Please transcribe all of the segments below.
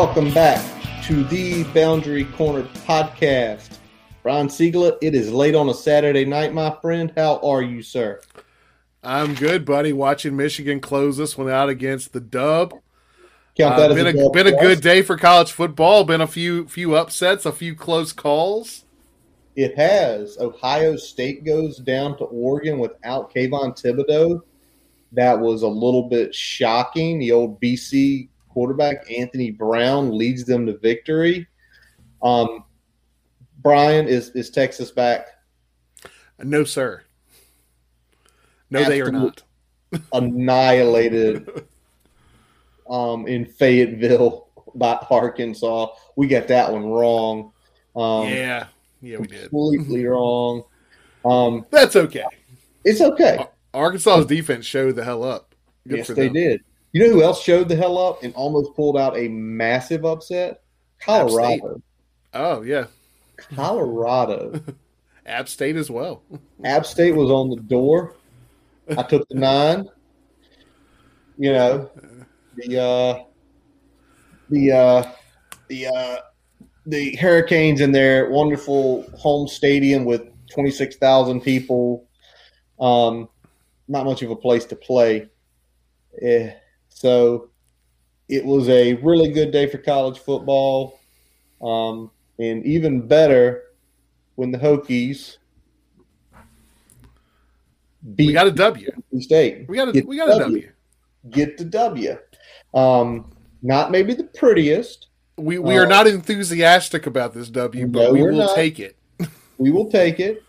Welcome back to the Boundary Corner podcast. Brian Siegler, it is late on a Saturday night, my friend. How are you, sir? I'm good, buddy. Watching Michigan close this one out against the Dub. Count Uh, that as been a, a, been a good day for college football. Been a few few upsets, a few close calls. It has. Ohio State goes down to Oregon without Kayvon Thibodeaux. That was a little bit shocking. The old BC quarterback Anthony Brown leads them to victory. Um, Brian is is Texas back No, sir. No, they are not. annihilated um, in Fayetteville by Arkansas. We got that one wrong. Um, yeah, yeah, we did. completely wrong. Um, That's okay. it's okay. Arkansas's defense showed the hell up. Good yes, they did. You know who else showed the hell up and almost pulled out a massive upset? Colorado. Oh yeah, Colorado. App State as well. App State was on the door. I took the nine. You know, the uh, the uh, the uh, the Hurricanes in their wonderful home stadium with twenty six thousand people. Um, not much of a place to play. Eh, so it was a really good day for college football, um, and even better when the Hokies beat We got a W. State. We got a Get we got a the W. Get the W. Um, not maybe the prettiest. We we Uh, are not enthusiastic about this W, but No, we will not. take it. We will take it.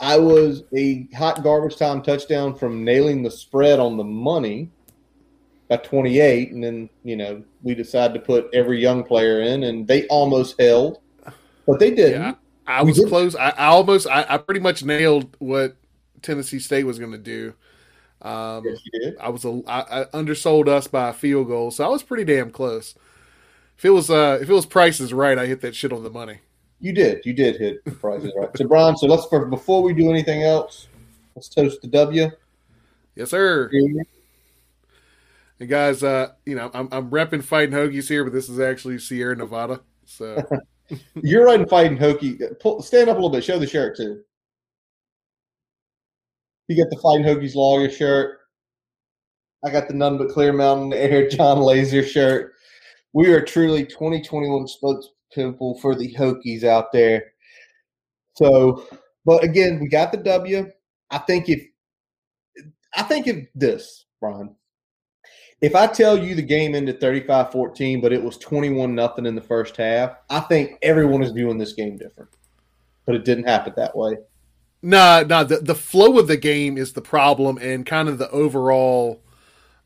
I was a hot garbage time touchdown from nailing the spread on the money by 28, and then you know we decided to put every young player in, and they almost held, but they didn't. Yeah, I We was did- close. I, I almost, I, I pretty much nailed what Tennessee State was going to do. Um, Yes, you did. I was, a, I, I undersold us by a field goal, so I was pretty damn close. If it was, uh, if it was prices right, I hit that shit on the money. You did. You did hit the prices right. So Brian, so let's for before we do anything else, let's toast the W. Yes, sir. And guys, uh, you know, I'm, I'm repping fighting Hokies here, but this is actually Sierra Nevada. So You're riding fighting Hokie. Pull, stand up a little bit. Show the shirt too. You got the fighting Hokies lawyer shirt. I got the none but clear mountain air John Laser shirt. We are truly 2021 spokespeople for the Hokies out there. So, but again, we got the W. I think if I think if this, Brian, if I tell you the game ended 35-14, but it was 21 nothing in the first half, I think everyone is viewing this game different. But it didn't happen that way. Nah, nah. The the flow of the game is the problem, and kind of the overall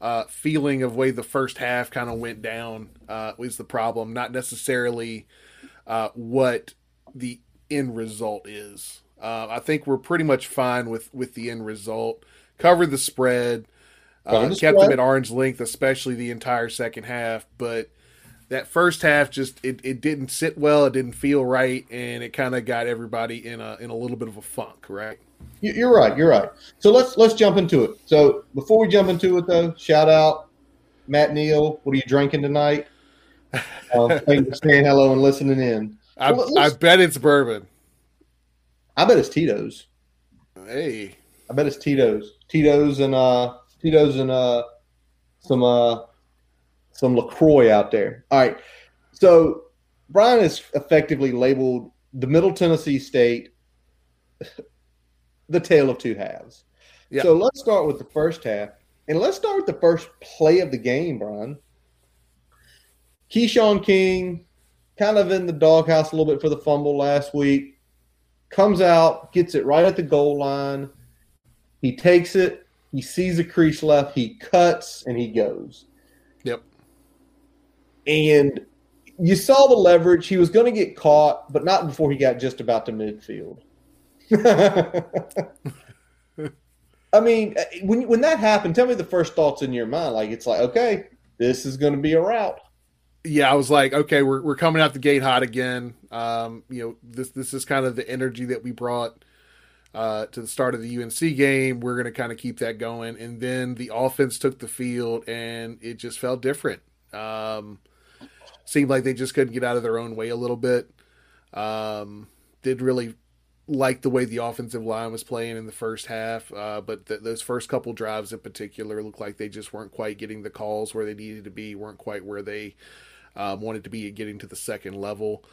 uh, feeling of way the first half kind of went down uh, is the problem. Not necessarily uh, what the end result is. Uh, I think we're pretty much fine with with the end result. Covered the spread, uh, kept them at arm's length, especially the entire second half, but. That first half just it, it didn't sit well, it didn't feel right, and it kind of got everybody in a in a little bit of a funk, right? You- You're right. You're right. So let's let's jump into it. So before we jump into it, though, shout out Matt Neal. What are you drinking tonight? Um, thanks for saying hello and listening in. I, Well, I bet it's bourbon. I bet it's Tito's. Hey, I bet it's Tito's. Tito's and uh Tito's and uh some uh some LaCroix out there. All right. So Brian is effectively labeled the Middle Tennessee State the tale of two halves. Yeah. So let's start with the first half. And let's start with the first play of the game, Brian. Keshawn King, kind of in the doghouse a little bit for the fumble last week, comes out, gets it right at the goal line. He takes it. He sees a crease left. He cuts and he goes. Yep. And you saw the leverage. He was going to get caught, but not before he got just about to midfield. I mean, uh, when when that happened, tell me the first thoughts in your mind. Like it's like, okay, this is going to be a route. yeah, I was like, okay, we're we're coming out the gate hot again. Um, you know, this this is kind of the energy that we brought uh, to the start of the UNC game. We're going to kind of keep that going, and then the offense took the field, and it just felt different. Um, seemed like they just couldn't get out of their own way a little bit. Um, did really like the way the offensive line was playing in the first half, uh, but th- those first couple drives in particular looked like they just weren't quite getting the calls where they needed to be, weren't quite where they um, wanted to be at getting to the second level.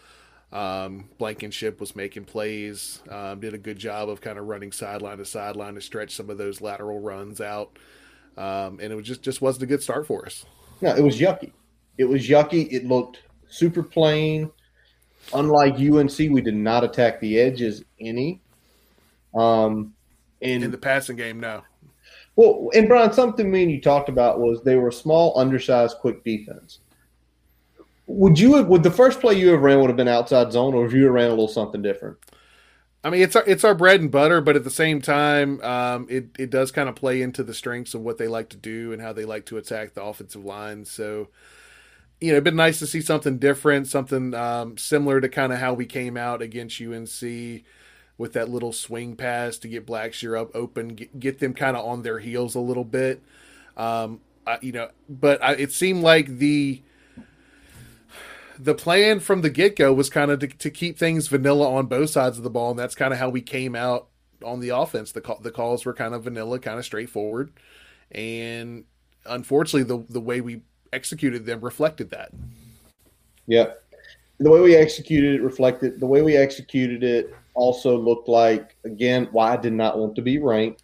Um, Blankenship was making plays, um, did a good job of kind of running sideline to sideline to stretch some of those lateral runs out, um, and it was just just wasn't a good start for us. No, it was yucky. It was yucky. It looked super plain. Unlike UNC, we did not attack the edges any. Um, and in the passing game, no. Well, and Brian, something me and you talked about was they were a small, undersized, quick defense. Would you have, would the first play you have ran would have been outside zone, or if you ran a little something different? I mean, it's our it's our bread and butter, but at the same time, um, it it does kind of play into the strengths of what they like to do and how they like to attack the offensive line. So, you know, it'd been nice to see something different, something um, similar to kind of how we came out against UNC with that little swing pass to get Blackshear up open, get, get them kind of on their heels a little bit. Um, I, you know, but I, it seemed like the the plan from the get go was kind of to, to, keep things vanilla on both sides of the ball, and that's kind of how we came out on the offense. The call, the calls were kind of vanilla, kind of straightforward, and unfortunately, the the way we executed them reflected that. Yeah, the way we executed it reflected the way we executed it. Also looked like again why I did not want to be ranked.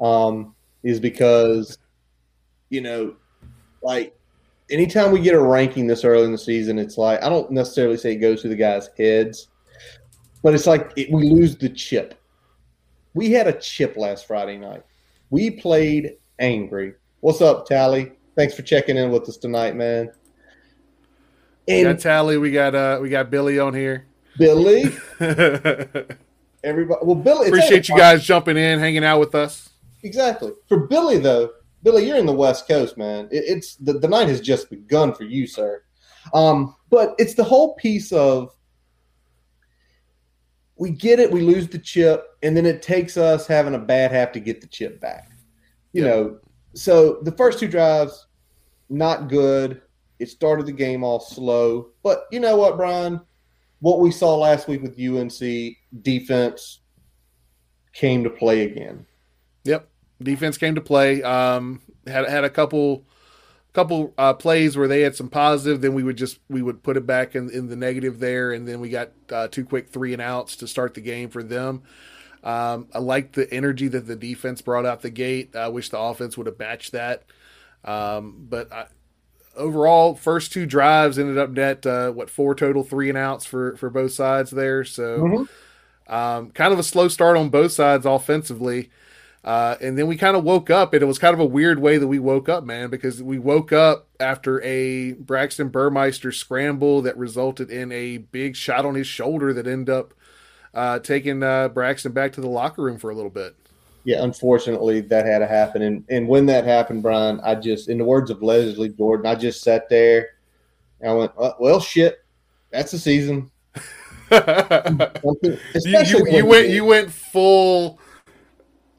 Um, is because you know, like anytime we get a ranking this early in the season, it's like I don't necessarily say it goes through the guys' heads, but it's like it, we lose the chip. We had a chip last Friday night. We played angry. What's up, Tally? Thanks for checking in with us tonight, man. And we got Tally. We got uh, we got Billy on here. Billy. Everybody. Well, Billy. Appreciate you guys jumping in, hanging out with us. Exactly. For Billy, though, Billy, you're in the West Coast, man. It, it's the, the night has just begun for you, sir. Um, but it's the whole piece of we get it, we lose the chip, and then it takes us having a bad half to get the chip back. You know, so the first two drives, not good. It started the game off slow. But you know what, Brian? What we saw last week with UNC defense came to play again. Yep defense came to play. Um, had had a couple couple uh, plays where they had some positive, then we would just we would put it back in, in the negative there, and then we got uh, two quick three and outs to start the game for them. Um, I like the energy that the defense brought out the gate. I wish the offense would have matched that, um, but I, overall, first two drives ended up net uh, what four total three and outs for for both sides there. So, mm-hmm. um, kind of a slow start on both sides offensively. Uh, and then we kind of woke up, and it was kind of a weird way that we woke up, man, because we woke up after a Braxton Burmeister scramble that resulted in a big shot on his shoulder that ended up uh, taking uh, Braxton back to the locker room for a little bit. Yeah, unfortunately, that had to happen. And, and when that happened, Brian, I just, in the words of Leslie Jordan, I just sat there and I went, well, well shit, that's the season. you, you, you went, you went full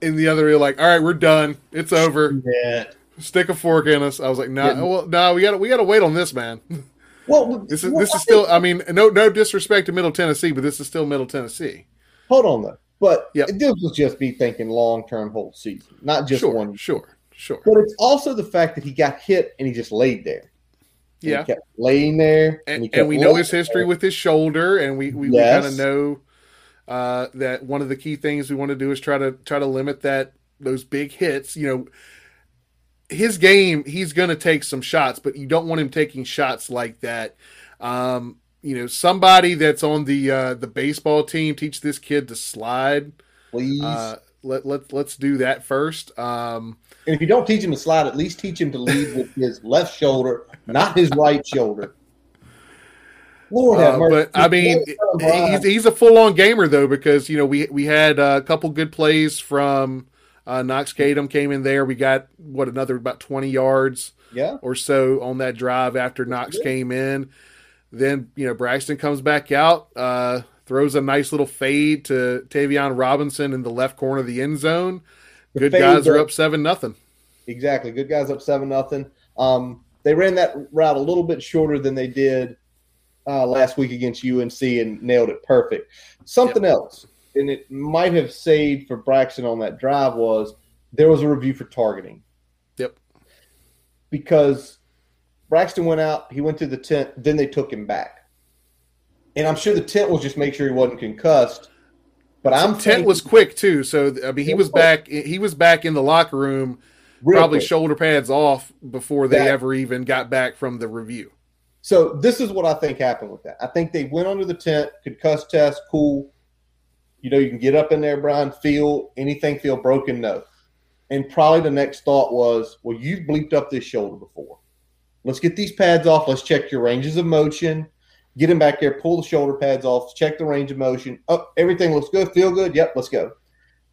in the other ear, like, all right, we're done. It's over. Yeah. Stick a fork in us. I was like, no, nah, yeah. well, no, nah, we got to we got to wait on this, man. Well, this is well, this is still. I mean, no no disrespect to Middle Tennessee, but this is still Middle Tennessee. Hold on though, but yep. this was just be thinking long term whole season, not just sure, one. Sure, sure. But it's also the fact that he got hit and he just laid there. Yeah, he kept laying there, and, and, and we know his history there. with his shoulder, and we we, yes. we kind of know uh, that one of the key things we want to do is try to try to limit that those big hits. You know, his game, he's going to take some shots, but you don't want him taking shots like that. Um, you know, somebody that's on the uh, the baseball team teach this kid to slide. Please. Uh, let let let's do that first. Um, and if you don't teach him to slide, at least teach him to lead with his left shoulder, not his right shoulder. Lord uh, but I mean, he's, he's a full on gamer though because you know we we had a couple good plays from uh, Knox Kadum came in there. We got what another about twenty yards, yeah, or so on that drive after Knox yeah. came in. Then you know Braxton comes back out, uh, throws a nice little fade to Tayvion Robinson in the left corner of the end zone. The Good guys are up seven nothing. Exactly. Good guys up seven nothing. Um, they ran that route a little bit shorter than they did uh, last week against UNC and nailed it perfect. Something yep. else, and it might have saved for Braxton on that drive was there was a review for targeting. Yep. Because Braxton went out, he went to the tent, then they took him back. And I'm sure the tent was just make sure he wasn't concussed. But I'm tent thinking, was quick too, so I mean he was back. He was back in the locker room, probably quick. shoulder pads off before they that, ever even got back from the review. So this is what I think happened with that. I think they went under the tent, concuss test, cool. You know, you can get up in there, Brian, feel anything feel broken, no. And probably the next thought was, well, you've bleeped up this shoulder before. Let's get these pads off. Let's check your ranges of motion. Get him back there, pull the shoulder pads off, check the range of motion. Oh, everything looks good, feel good. Yep, let's go.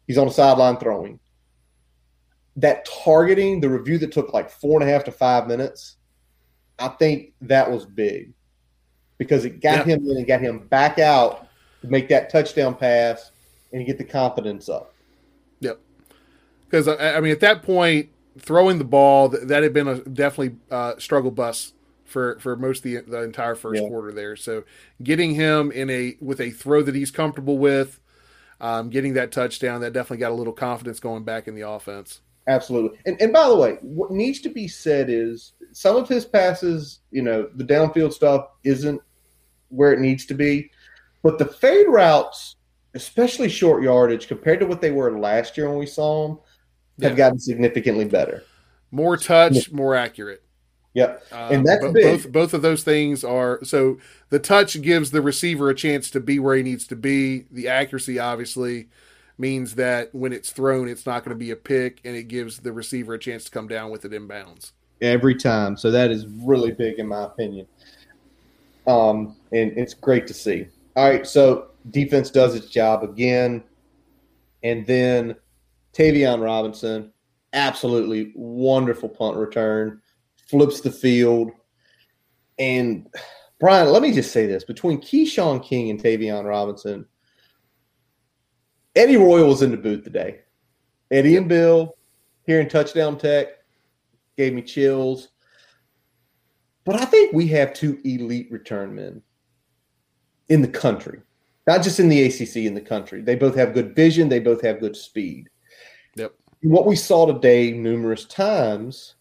He's on the sideline throwing. That targeting, the review that took like four and a half to five minutes, I think that was big because it got him in and got him back out to make that touchdown pass and get the confidence up. Yep. Because I mean, at that point, throwing the ball that had been a definitely uh, struggle bus for for most of the, the entire first yeah. quarter there. So getting him in a with a throw that he's comfortable with, um, getting that touchdown, that definitely got a little confidence going back in the offense. Absolutely. And and by the way, what needs to be said is some of his passes, you know, the downfield stuff isn't where it needs to be, but the fade routes, especially short yardage, compared to what they were last year when we saw them, have yeah. gotten significantly better. More touch, more accurate. Yep, um, and that's big. both both of those things are so the touch gives the receiver a chance to be where he needs to be. The accuracy, obviously, means that when it's thrown, it's not going to be a pick, and it gives the receiver a chance to come down with it in bounds every time. So that is really big in my opinion. Um, and it's great to see. All right, so defense does its job again, and then Tayvion Robinson, absolutely wonderful punt return, flips the field, and Brian, let me just say this: between Keshawn King and Tayvion Robinson, Eddie Royal was in the booth today. Eddie and Bill here in Touchdown Tech gave me chills. But I think we have two elite return men in the country, not just in the ACC, in the country. They both have good vision, they both have good speed. Yep. What we saw today numerous times,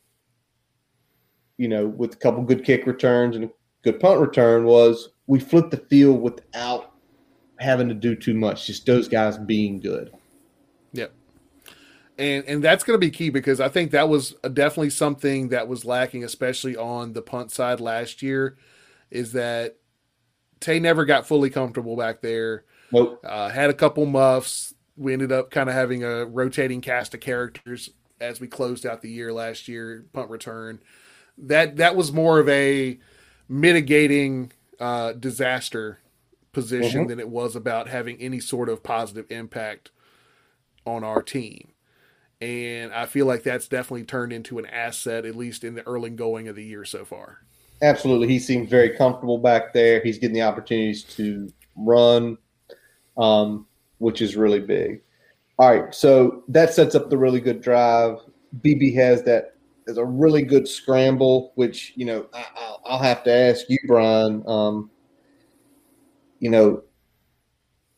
you know, with a couple good kick returns and a good punt return, was we flipped the field without having to do too much, just those guys being good. Yep. And and that's going to be key because I think that was definitely something that was lacking, especially on the punt side last year, is that Tay never got fully comfortable back there. Nope. Uh, had a couple muffs. We ended up kind of having a rotating cast of characters as we closed out the year last year, punt return. That that was more of a mitigating uh, disaster position mm-hmm. than it was about having any sort of positive impact on our team. And I feel like that's definitely turned into an asset, at least in the early going of the year so far. Absolutely. He seems very comfortable back there. He's getting the opportunities to run, um, which is really big. All right. So that sets up the really good drive. BB has that as a really good scramble, which, you know, I, will have to ask you, Brian. Um, you know,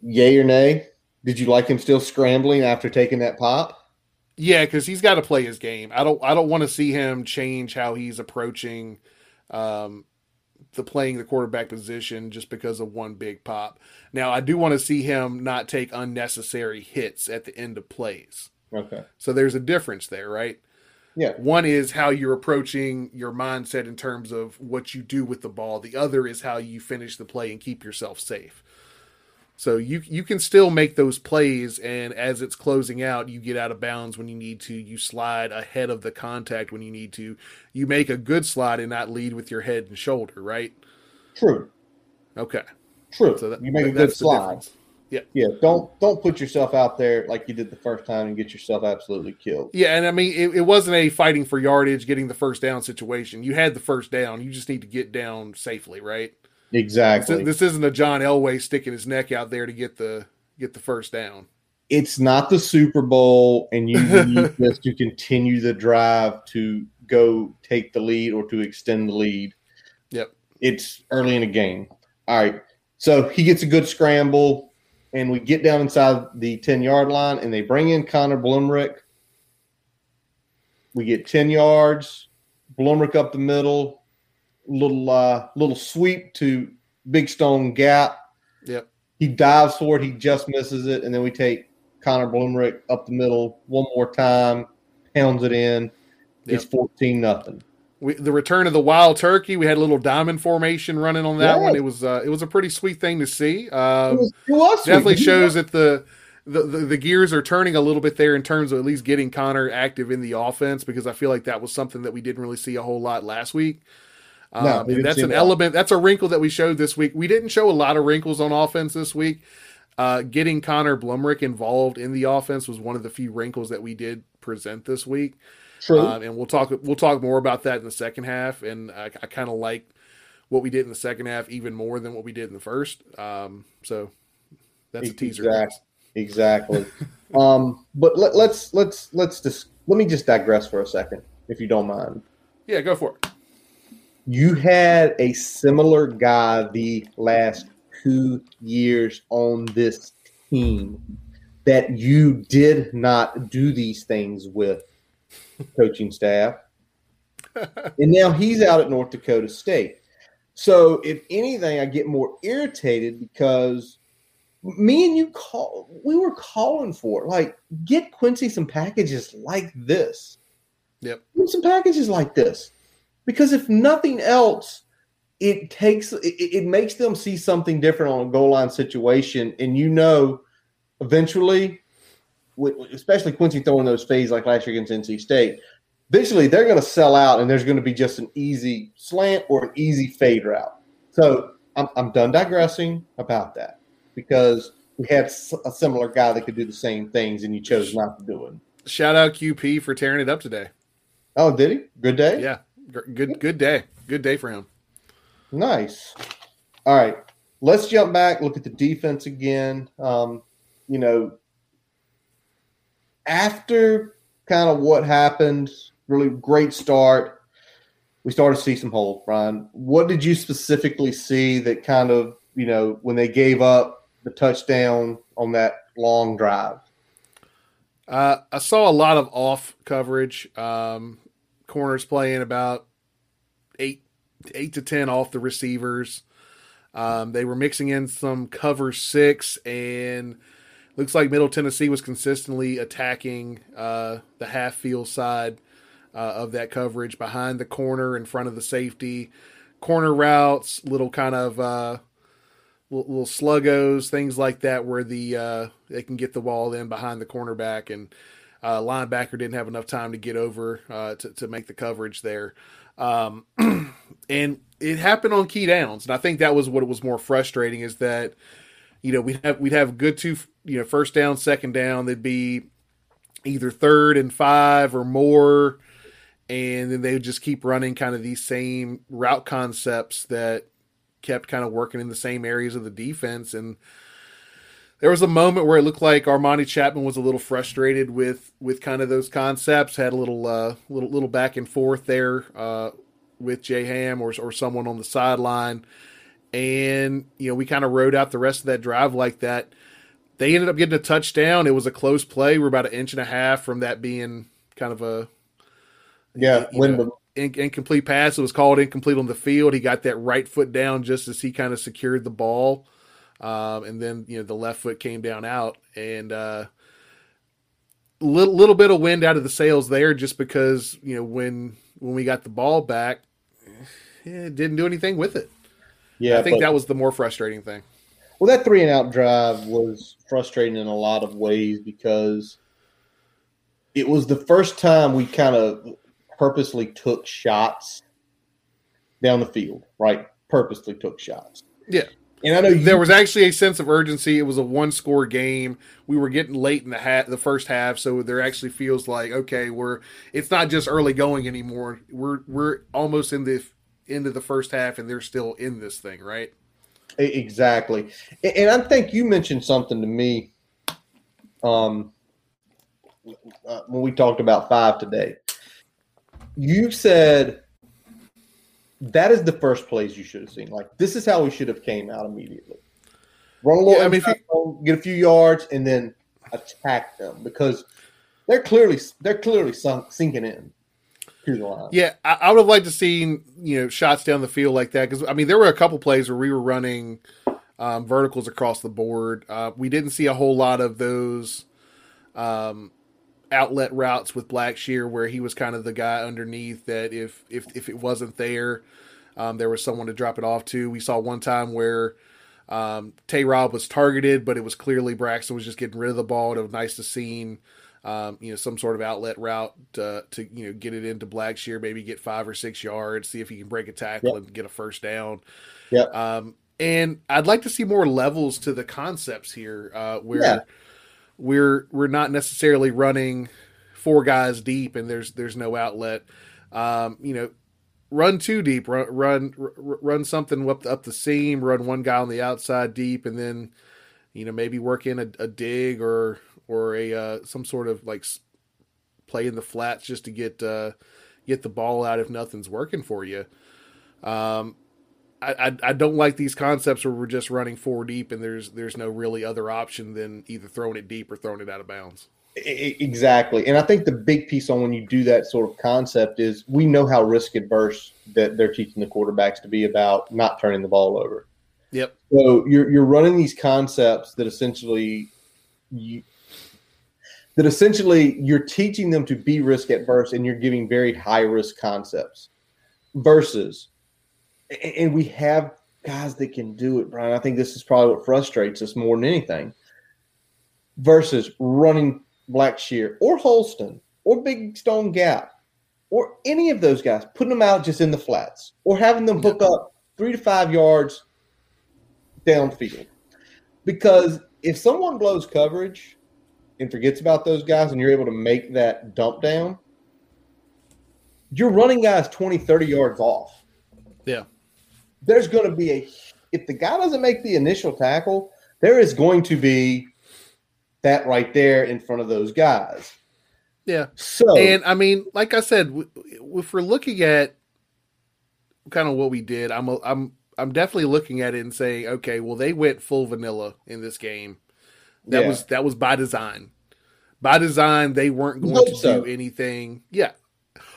yay or nay? Did you like him still scrambling after taking that pop? Yeah, because he's got to play his game. I don't. I don't want to see him change how he's approaching um, the playing the quarterback position just because of one big pop. Now, I do want to see him not take unnecessary hits at the end of plays. Okay. So there's a difference there, right? Yeah. One is how you're approaching your mindset in terms of what you do with the ball. The other is how you finish the play and keep yourself safe. So you you can still make those plays, and as it's closing out, you get out of bounds when you need to. You slide ahead of the contact when you need to. You make a good slide and not lead with your head and shoulder, right? True. Okay. True. So that, you make a good slide. Yeah. Yeah. Don't don't put yourself out there like you did the first time and get yourself absolutely killed. Yeah, and I mean it, it wasn't a fighting for yardage, getting the first down situation. You had the first down. You just need to get down safely, right? Exactly. This, this isn't a John Elway sticking his neck out there to get the get the first down. It's not the Super Bowl, and you need this to continue the drive to go take the lead or to extend the lead. Yep. It's early in the game. All right. So he gets a good scramble, and we get down inside the 10 yard line, and they bring in Connor Blumrick. We get 10 yards, Blumrick up the middle, little uh, little sweep to Big Stone Gap. Yep. He dives for it, he just misses it, and then we take Connor Blumrick up the middle one more time, pounds it in. It's 14 nothing. We, the return of the wild turkey. We had a little diamond formation running on that Yeah. one. It was uh, it was a pretty sweet thing to see. Um, it was sweet. definitely shows that the, the the the gears are turning a little bit there in terms of at least getting Connor active in the offense because I feel like that was something that we didn't really see a whole lot last week. Um, No, that's an lot. element. That's a wrinkle that we showed this week. We didn't show a lot of wrinkles on offense this week. Uh, getting Connor Blumrick involved in the offense was one of the few wrinkles that we did present this week. True. Um, and we'll talk we'll talk more about that in the second half. And I, I kind of like what we did in the second half even more than what we did in the first. Um, so that's a teaser. Exact- Exactly. um, but let, let's let's let's just let me just digress for a second, if you don't mind. Yeah, go for it. You had a similar guy the last two years on this team that you did not do these things with coaching staff. and now he's out at North Dakota State. So if anything, I get more irritated because me and you call we were calling for it. Like get Quincy some packages like this. Yep. Some packages like this. Because if nothing else, it takes it, it makes them see something different on a goal line situation, and you know, eventually, especially Quincy throwing those fades like last year against NC State, eventually they're going to sell out, and there's going to be just an easy slant or an easy fade route. So I'm I'm done digressing about that because we had a similar guy that could do the same things, and you chose not to do it. Shout out QP for tearing it up today. Oh, did he? Good day. Yeah, good good day. Good day for him. Nice. All right. Let's jump back, look at the defense again. Um, you know, after kind of what happened, really great start. We started to see some holes, Brian. What did you specifically see that kind of, you know, when they gave up the touchdown on that long drive? Uh, I saw a lot of off coverage. Um, corners playing about eight eight to ten off the receivers. Um, they were mixing in some cover six, and looks like Middle Tennessee was consistently attacking uh, the half field side uh, of that coverage behind the corner, in front of the safety, corner routes, little kind of uh, little, sluggos, things like that, where the uh, they can get the ball in behind the cornerback, and uh, linebacker didn't have enough time to get over uh, to to make the coverage there. Um, and it happened on key downs, and I think that was what it was more frustrating is that you know we'd have we'd have good two you know first down, second down, they'd be either third and five or more, and then they would just keep running kind of these same route concepts that kept kind of working in the same areas of the defense and there was a moment where it looked like Armani Chatman was a little frustrated with with kind of those concepts. Had a little uh, little little back and forth there uh, with Jay Ham or or someone on the sideline, and you know we kind of rode out the rest of that drive like that. They ended up getting a touchdown. It was a close play. We're about an inch and a half from that being kind of a Yeah, know, in, incomplete pass. It was called incomplete on the field. He got that right foot down just as he kind of secured the ball. Um, and then you know the left foot came down out and uh, little little bit of wind out of the sails there just because you know when when we got the ball back eh, it didn't do anything with it yeah, i think that was the more frustrating thing Well, that three and out drive was frustrating in a lot of ways because it was the first time we kind of purposely took shots down the field, right? Purposely took shots. Yeah. And I know you, there was actually a sense of urgency it was a one score game we were getting late in the ha- the first half so there actually feels like okay we're it's not just early going anymore we're we're almost in the end of the first half and they're still in this thing right Exactly. And- I think you mentioned something to me um, when we talked about five today. you said that is the first plays you should have seen. Like this is how we should have came out immediately. Run a little, yeah, I mean, you, get a few yards, and then attack them because they're clearly they're clearly sunk, sinking in. Yeah, I, I, would have liked to seen you know shots down the field like that because I mean there were a couple plays where we were running um, verticals across the board. Uh, we didn't see a whole lot of those um, outlet routes with Blackshear where he was kind of the guy underneath that if if if it wasn't there, um, there was someone to drop it off to. We saw one time where um, Tay Rob was targeted, but it was clearly Braxton was just getting rid of the ball. It was nice to see um, you know, some sort of outlet route to, to, you know, get it into Blackshear, maybe get five or six yards, see if he can break a tackle yep. and get a first down. Yeah. Um, and I'd like to see more levels to the concepts here, uh, where yeah. we're we're not necessarily running four guys deep and there's there's no outlet. Um, you know, run too deep, run run run something up up the seam, run one guy on the outside deep, and then you know maybe work in a, a dig or or a uh, some sort of like play in the flats just to get uh, get the ball out if nothing's working for you. Um, I, I, I don't like these concepts where we're just running four deep and there's there's no really other option than either throwing it deep or throwing it out of bounds. Exactly, and I think the big piece on when you do that sort of concept is we know how risk adverse that they're teaching the quarterbacks to be about not turning the ball over. Yep. So you're you're running these concepts that essentially you that essentially you're teaching them to be risk adverse and you're giving very high risk concepts versus and we have guys that can do it, Brian. I think this is probably what frustrates us more than anything. Versus running Blackshear or Holston or Big Stone Gap or any of those guys, putting them out just in the flats or having them hook up three to five yards downfield. Because if someone blows coverage and forgets about those guys and you're able to make that dump down, you're running guys 20, 30 yards off. Yeah. There's going to be a, if the guy doesn't make the initial tackle, there is going to be that right there in front of those guys. Yeah. So, and I mean, like I said, if we're looking at kind of what we did, I'm, I'm, I'm definitely looking at it and saying, okay, well, they went full vanilla in this game that yeah. was that was by design. By design, they weren't going to so. do anything. Yeah.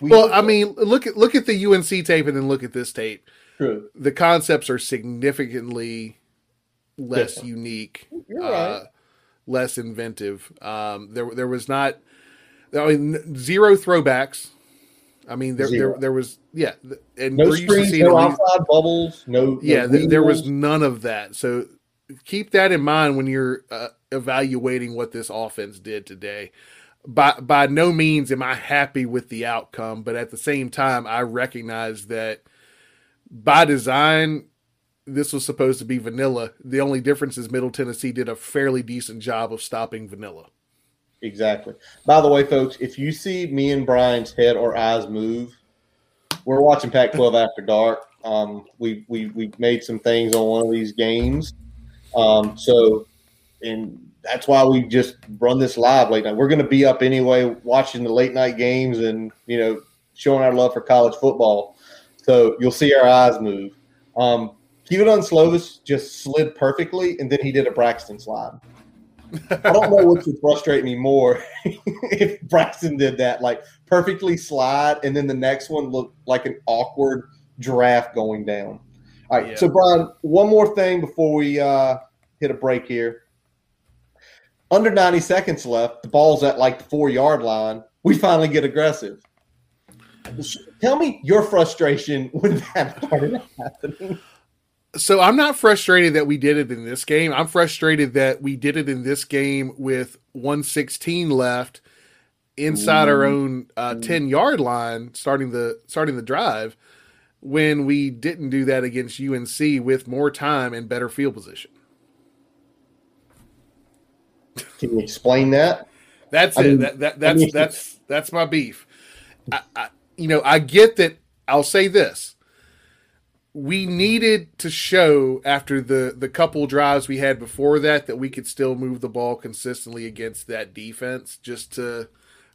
We well, I so. mean, look at look at the UNC tape and then look at this tape. True. The concepts are significantly less Different. unique, uh, less inventive. Um, there, there was not. I mean, zero throwbacks. I mean, there, there, there was, yeah, and no screens, no outside bubbles, no. Yeah, no there was none of that. So keep that in mind when you're uh, evaluating what this offense did today. By by no means am I happy with the outcome, but at the same time, I recognize that by design, this was supposed to be vanilla. The only difference is Middle Tennessee did a fairly decent job of stopping vanilla. Exactly. By the way, folks, if you see me and Brian's head or eyes move, we're watching Pac-12 after dark. Um, we we we made some things on one of these games, um, so, and that's why we just run this live late night. We're going to be up anyway, watching the late night games and you know showing our love for college football. So you'll see our eyes move. Um, Kedon Slovis just slid perfectly, and then he did a Braxton slide. I don't know what would frustrate me more if Braxton did that, like perfectly slide, and then the next one looked like an awkward giraffe going down. All right. Yeah. So, Brian, one more thing before we uh, hit a break here. Under 90 seconds left, the ball's at like the four yard line. We finally get aggressive. Tell me your frustration when that started happening. So I'm not frustrated that we did it in this game. I'm frustrated that we did it in this game with 116 left inside Ooh. our own uh, 10 yard line, starting the starting the drive when we didn't do that against UNC with more time and better field position. Can you explain that? That's I it. Mean, that, that, that's I mean, that's that's my beef. I, I, you know, I get that. I'll say this: we needed to show after the the couple drives we had before that that we could still move the ball consistently against that defense. Just to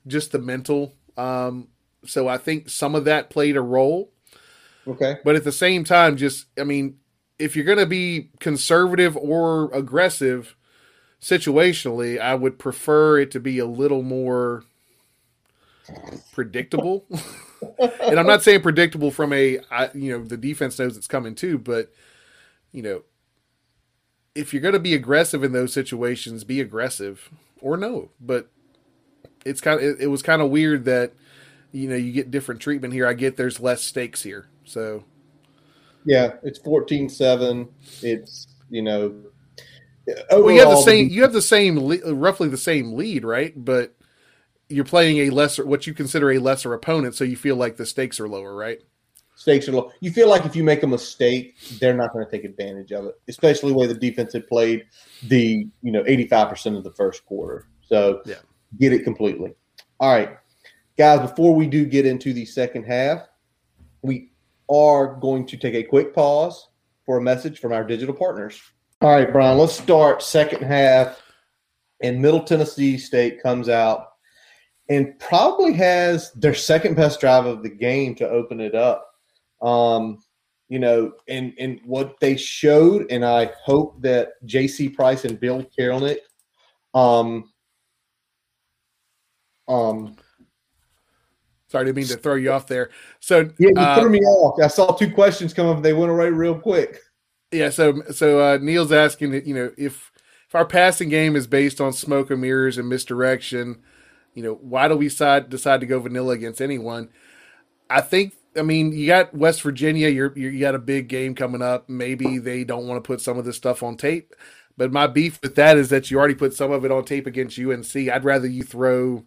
just the mental um, so I think some of that played a role. Okay. But at the same time, just I mean, if you're going to be conservative or aggressive situationally, I would prefer it to be a little more predictable. and I'm not saying predictable from a, I, you know, the defense knows it's coming too, but you know, if you're going to be aggressive in those situations, be aggressive or no. But it's kind of, it, it was kind of weird that, you know, you get different treatment here. I get there's less stakes here. So, yeah, it's 14 7. It's, you know, overall, well, you have the same, you have the same, roughly the same lead, right? But you're playing a lesser, what you consider a lesser opponent. So you feel like the stakes are lower, right? Stakes are low. You feel like if you make a mistake, they're not going to take advantage of it, especially the way the defense had played the, you know, 85% of the first quarter. So yeah. get it completely. All right. Guys, before we do get into the second half, we are going to take a quick pause for a message from our digital partners. All right, Brian, let's start second half. And Middle Tennessee State comes out and probably has their second best drive of the game to open it up. Um, you know, and and what they showed, and I hope that J.C. Price and Bill Teerlinck, um, um, Sorry, to mean to throw you off there. So yeah, you uh, threw me off. I saw two questions come up. They went away real quick. Yeah. So so uh, Neil's asking that you know if if our passing game is based on smoke and mirrors and misdirection, you know why do we decide decide to go vanilla against anyone? I think. I mean, you got West Virginia. You're, you're you got a big game coming up. Maybe they don't want to put some of this stuff on tape. But my beef with that is that you already put some of it on tape against UNC. I'd rather you throw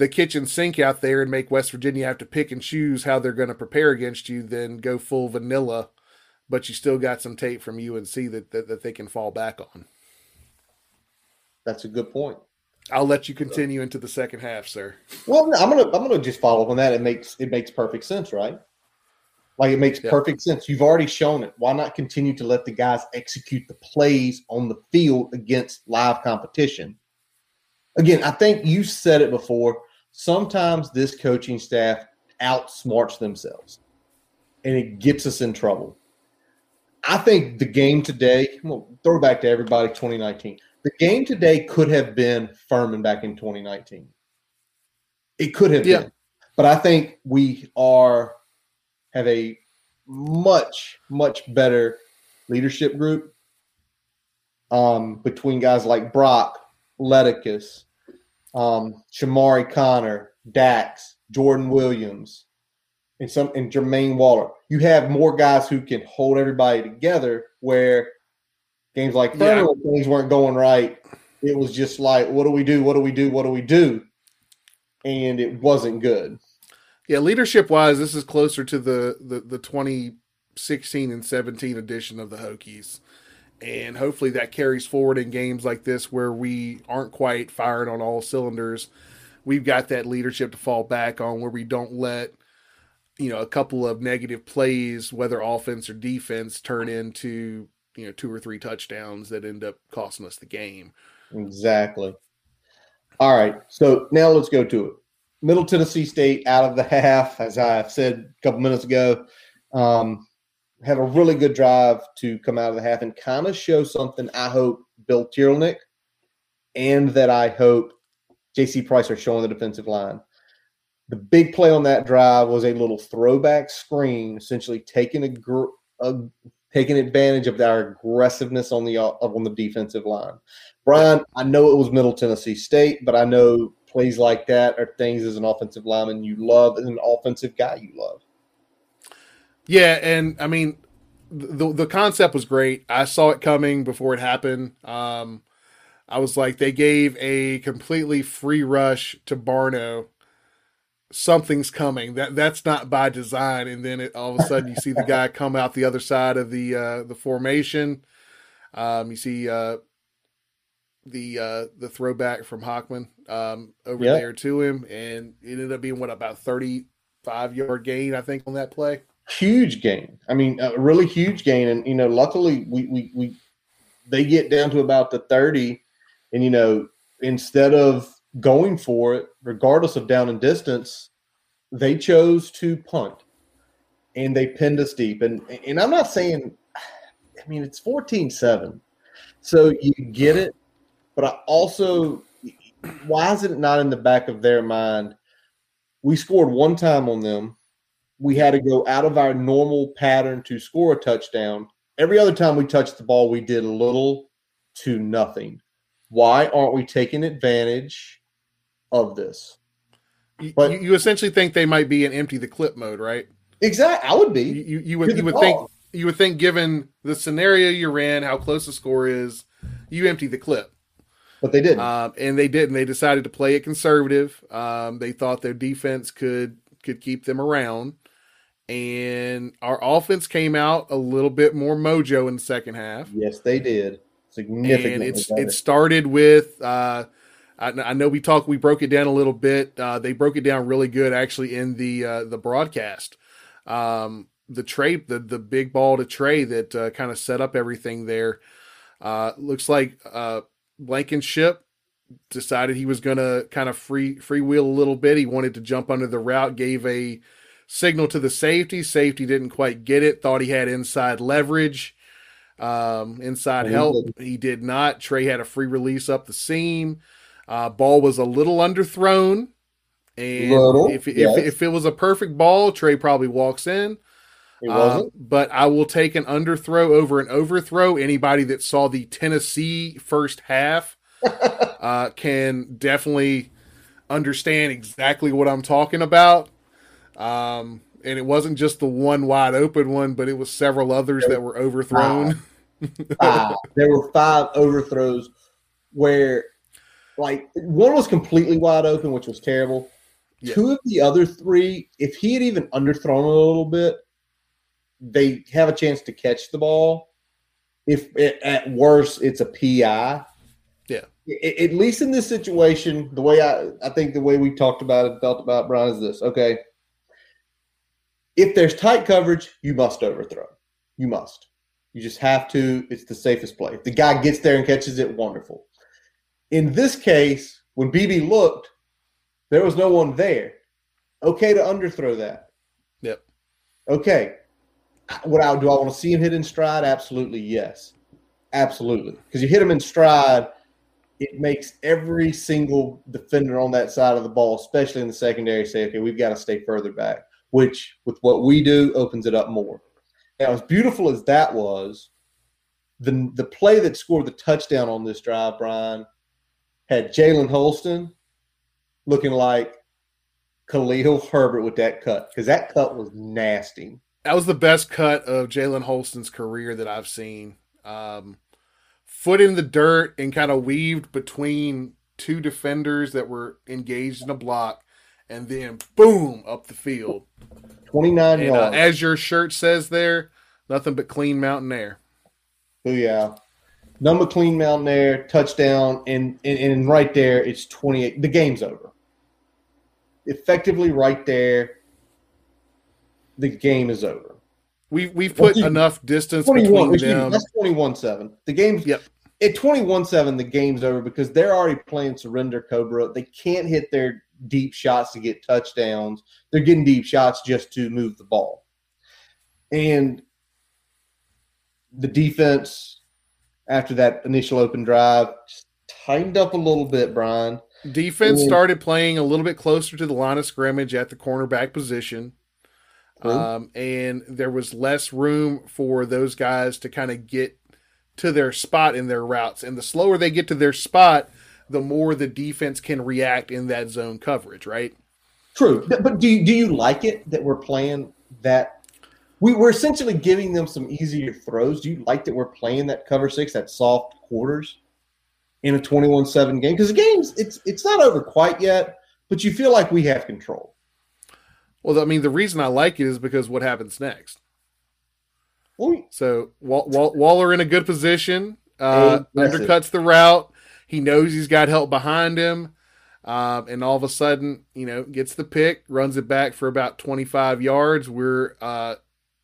the kitchen sink out there and make West Virginia have to pick and choose how they're going to prepare against you than go full vanilla, but you still got some tape from UNC that, that, that they can fall back on. That's a good point. I'll let you continue into the second half, sir. Well, I'm gonna I'm gonna just follow up on that. It makes it makes perfect sense, right? Like it makes yep. perfect sense. You've already shown it. Why not continue to let the guys execute the plays on the field against live competition? Again, I think you said it before sometimes this coaching staff outsmarts themselves and it gets us in trouble. I think the game today, well, throw back to everybody 2019. The game today could have been Furman back in 2019. It could have yeah. been. But I think we are have a much, much better leadership group um, between guys like Brock, Lecitus, um, Chamarri Conner, Dax, Jordan Williams, and some and Jermaine Waller. You have more guys who can hold everybody together. Where games like yeah. things weren't going right, it was just like, what do we do? What do we do? What do we do? And it wasn't good. Yeah, leadership wise, this is closer to the the, the 2016 and 17 edition of the Hokies and hopefully that carries forward in games like this where we aren't quite firing on all cylinders. We've got that leadership to fall back on where we don't let you know a couple of negative plays, whether offense or defense, turn into you know two or three touchdowns that end up costing us the game. Exactly. All right, so now let's go to it. Middle Tennessee State out of the half, as I said a couple minutes ago. Um, had a really good drive to come out of the half and kind of show something I hope Bill Teerlinck and that I hope JC Price are showing the defensive line. The big play on that drive was a little throwback screen, essentially taking a, a taking advantage of our aggressiveness on the uh, on the defensive line. Brian, I know it was Middle Tennessee State, but I know plays like that are things as an offensive lineman you love, as an offensive guy you love. Yeah, and I mean, the the concept was great. I saw it coming before it happened. Um, I was like, they gave a completely free rush to Barno. Something's coming. That that's not by design. And then it, all of a sudden, you see the guy come out the other side of the uh, the formation. Um, you see uh, the uh, the throwback from Hockman um, over yep. there to him, and it ended up being what about thirty five yard gain, I think, on that play huge gain. I mean, a really huge gain. And you know, luckily we we we they get down to about the thirty, and you know, instead of going for it, regardless of down and distance, they chose to punt and they pinned us deep. And and I'm not saying, I mean, it's 14 7. So you get it. But I also, why is it not in the back of their mind? We scored one time on them. We had to go out of our normal pattern to score a touchdown. Every other time we touched the ball, we did little to nothing. Why aren't we taking advantage of this? But you, you essentially think they might be in empty the clip mode, right? Exactly. I would be. You, you would you would think you would think given the scenario you're in, how close the score is, you empty the clip. But they didn't. Um, and they didn't. They decided to play it conservative. Um, they thought their defense could could keep them around. And our offense came out a little bit more mojo in the second half. Yes, they did. Significantly. And it's it started with uh, I, I, know we talked we broke it down a little bit. Uh, they broke it down really good actually in the uh, the broadcast. Um, the tray, the the big ball to Trey that uh, kind of set up everything there. Uh, looks like uh, Blankenship decided he was going to kind of free freewheel a little bit. He wanted to jump under the route, gave a signal to the safety. Safety didn't quite get it. Thought he had inside leverage, um, inside oh, help. He did not. Trey had a free release up the seam. Uh, ball was a little underthrown. And little, if, yes. if, if it was a perfect ball, Trey probably walks in. It wasn't. Uh, but I will take an underthrow over an overthrow. Anybody that saw the Tennessee first half uh, can definitely understand exactly what I'm talking about. Um, and it wasn't just the one wide open one, but it was several others that were overthrown. Five. Five. There were five overthrows where, like, one was completely wide open, which was terrible. Yeah. Two of the other three, if he had even underthrown a little bit, they have a chance to catch the ball. If it, at worst it's a PI. Yeah. At least in this situation, the way I I think the way we talked about it, felt about Brian is this. Okay. If there's tight coverage, you must overthrow. You must. You just have to. It's the safest play. If the guy gets there and catches it, wonderful. In this case, when BB looked, there was no one there. Okay to underthrow that. Yep. Okay. What I do I want to see him hit in stride? Absolutely yes. Absolutely. Because you hit him in stride, it makes every single defender on that side of the ball, especially in the secondary, say, okay, we've got to stay further back, which with what we do opens it up more. Now, as beautiful as that was, the the play that scored the touchdown on this drive, Brian, had Jalen Holston looking like Khalil Herbert with that cut because that cut was nasty. That was the best cut of Jalen Holston's career that I've seen. Um, foot in the dirt and kind of weaved between two defenders that were engaged in a block, and then boom up the field. 29 and, uh, as your shirt says there, nothing but clean mountain air. Oh, yeah. Number clean mountain air, touchdown, and, and, and right there, it's 28. The game's over effectively right there, the game is over. We we've put enough distance between them. That's twenty one seven. The game's yep. At twenty one seven, the game's over because they're already playing surrender Cobra. They can't hit their deep shots to get touchdowns. They're getting deep shots just to move the ball. And the defense after that initial open drive tightened up a little bit, Brian. Defense started playing a little bit closer to the line of scrimmage at the cornerback position. Um, and there was less room for those guys to kind of get to their spot in their routes. And the slower they get to their spot, the more the defense can react in that zone coverage, right? True. But do you, do you like it that we're playing that? We, we're essentially giving them some easier throws. Do you like that we're playing that cover six, that soft quarters? in a 21-7 game because the game's it's it's not over quite yet, but you feel like we have control. Well, I mean, the reason I like it is because what happens next. Well, so Waller in a good position, uh, undercuts the route. He knows he's got help behind him, um, and all of a sudden, you know, gets the pick, runs it back for about 25 yards. We're uh,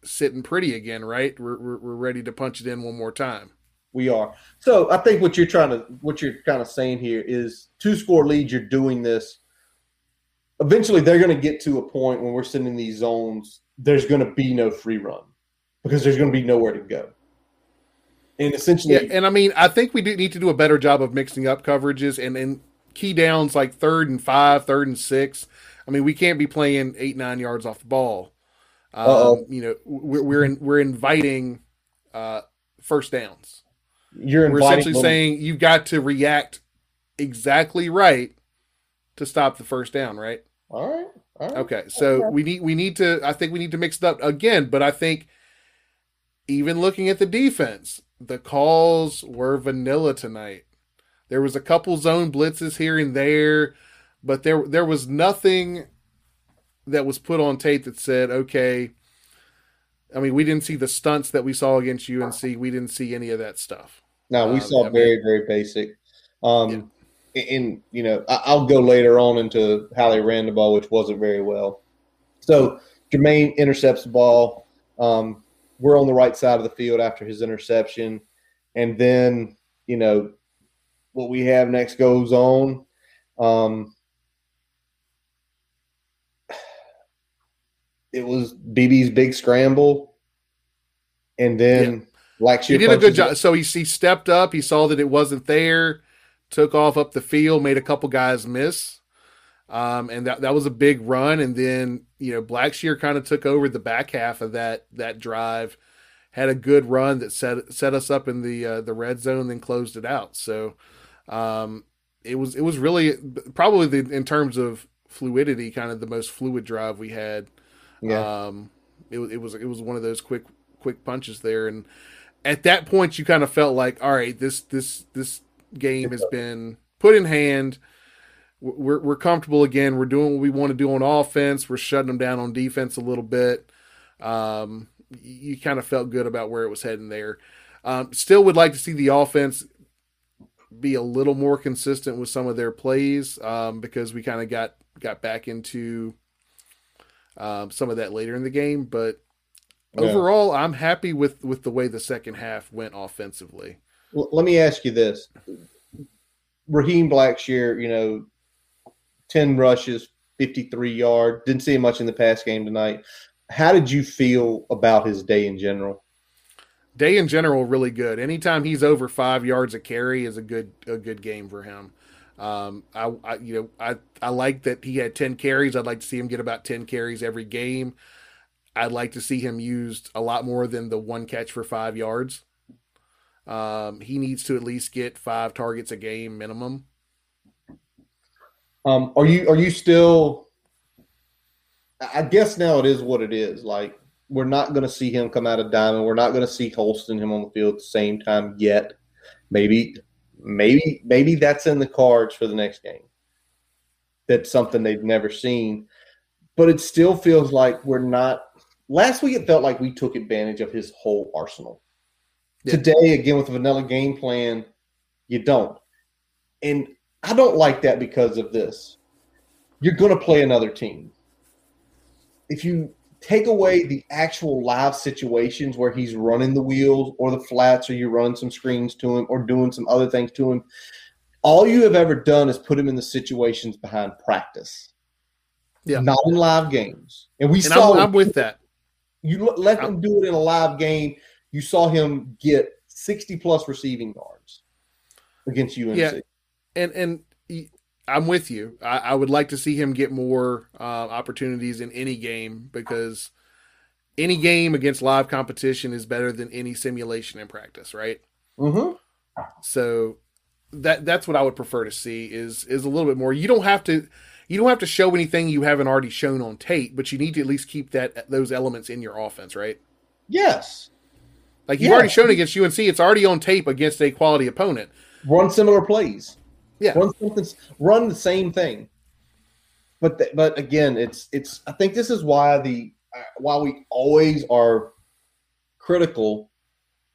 sitting pretty again, right? We're, we're, we're ready to punch it in one more time we are. So I think what you're trying to what you're kind of saying here is two score lead. You're doing this eventually they're going to get to a point when we're sending these zones. There's going to be no free run because there's going to be nowhere to go. And essentially, yeah, and I mean, I think we do need to do a better job of mixing up coverages and and key downs like third and five, third and six. I mean, we can't be playing eight nine yards off the ball. Um, you know, we're we're, in, we're inviting uh, first downs. You're we're essentially them. saying you've got to react exactly right to stop the first down, right? All right. All right. Okay. So okay. we need we need to I think we need to mix it up again, but I think even looking at the defense, the calls were vanilla tonight. There was a couple zone blitzes here and there, but there there was nothing that was put on tape that said, okay, I mean, we didn't see the stunts that we saw against UNC. We didn't see any of that stuff. No, we um, saw I very, mean, very basic. Um, yeah. And, you know, I'll go later on into how they ran the ball, which wasn't very well. So Jermaine intercepts the ball. Um, we're on the right side of the field after his interception. And then, you know, what we have next goes on. Um, it was BB's big scramble. And then yeah. He did a good job. It. So he, he stepped up. He saw that it wasn't there, took off up the field, made a couple guys miss. Um, and that, that was a big run. And then, you know, Blackshear kind of took over the back half of that, that drive, had a good run that set, set us up in the, uh, the red zone, then closed it out. So, um, it was, it was really probably the, in terms of fluidity, kind of the most fluid drive we had. Yeah. Um, it, it was, it was one of those quick, quick punches there. And at that point, you kind of felt like, all right, this, this, this game has been put in hand we're we're comfortable again. We're doing what we want to do on offense. We're shutting them down on defense a little bit. Um, you kind of felt good about where it was heading there. Um, still would like to see the offense be a little more consistent with some of their plays um, because we kind of got got back into um, some of that later in the game. But yeah. overall, I'm happy with with the way the second half went offensively. Well, let me ask you this: Raheem Blackshear, you know, 10 rushes, 53 yard. Didn't see him much in the pass game tonight. How did you feel about his day in general? Day in general, really good. Anytime he's over five yards a carry is a good a good game for him. Um, I, I, you know I I like that he had ten carries. I'd like to see him get about ten carries every game. I'd like to see him used a lot more than the one catch for five yards. Um, he needs to at least get five targets a game minimum. Um, are you are you still? I guess now it is what it is. Like we're not going to see him come out of diamond. We're not going to see Holston him on the field at the same time yet. Maybe, maybe, maybe that's in the cards for the next game. That's something they've never seen, but it still feels like we're not. Last week it felt like we took advantage of his whole arsenal. Yeah. Today, again with a vanilla game plan, you don't. And I don't like that because of this. You're going to play another team. If you take away the actual live situations where he's running the wheels or the flats or you run some screens to him or doing some other things to him, all you have ever done is put him in the situations behind practice. Yeah. Not in live games. And we and saw I'm, I'm, with that. You let him do it in a live game. You saw him get 60 plus receiving yards against UNC. Yeah and and I'm with you. I, I would like to see him get more uh, opportunities in any game because any game against live competition is better than any simulation in practice, right? Mm-hmm. So that that's what I would prefer to see is is a little bit more. You don't have to you don't have to show anything you haven't already shown on tape, but you need to at least keep that those elements in your offense, right? Yes. Like you've yes. already shown against UNC, it's already on tape against a quality opponent. Run similar plays. Yeah, run something, run the same thing. But but again, it's it's. I think this is why the uh, why we always are critical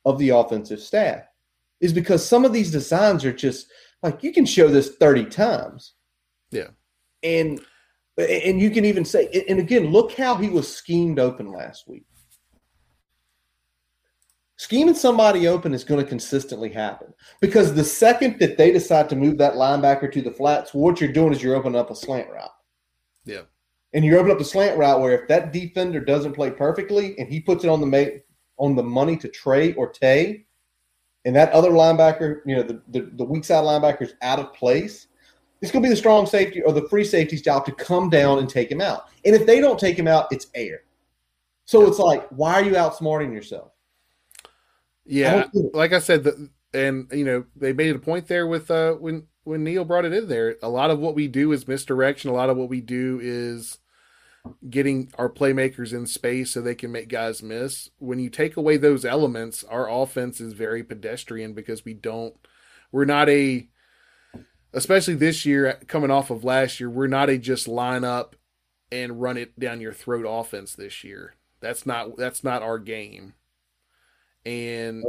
of the offensive staff is because some of these designs are just like you can show this 30 times. Yeah. And and you can even say and again, look how he was schemed open last week scheming somebody open is going to consistently happen because the second that they decide to move that linebacker to the flats, what you're doing is you're opening up a slant route. Yeah. And you're opening up a slant route where if that defender doesn't play perfectly and he puts it on the ma- on the money to Trey or Tay, and that other linebacker, you know, the, the, the weak side linebacker is out of place, it's going to be the strong safety or the free safety's job to come down and take him out. And if they don't take him out, it's air. So it's like, why are you outsmarting yourself? Yeah, like I said, the, and you know they made a point there with uh, when when Neil brought it in there. A lot of what we do is misdirection. A lot of what we do is getting our playmakers in space so they can make guys miss. When you take away those elements, our offense is very pedestrian because we don't. We're not a, especially this year coming off of last year. We're not a just line up and run it down your throat offense this year. That's not that's not our game. And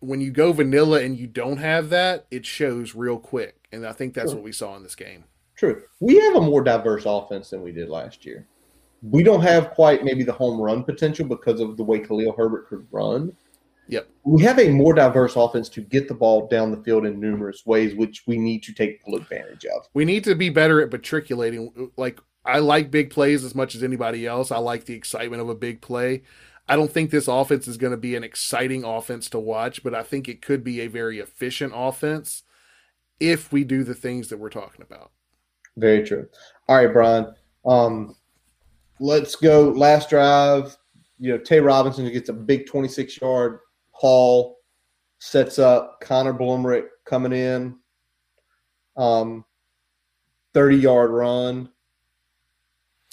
when you go vanilla and you don't have that, it shows real quick. And I think that's what we saw in this game. True. We have a more diverse offense than we did last year. We don't have quite maybe the home run potential because of the way Khalil Herbert could run. Yep. We have a more diverse offense to get the ball down the field in numerous ways, which we need to take full advantage of. We need to be better at matriculating. Like I like big plays as much as anybody else. I like the excitement of a big play. I don't think this offense is going to be an exciting offense to watch, but I think it could be a very efficient offense if we do the things that we're talking about. Very true. All right, Brian. Um, let's go last drive. You know, Tay Robinson gets a big 26 yard haul, sets up Connor Blumrick coming in, um, 30 yard run.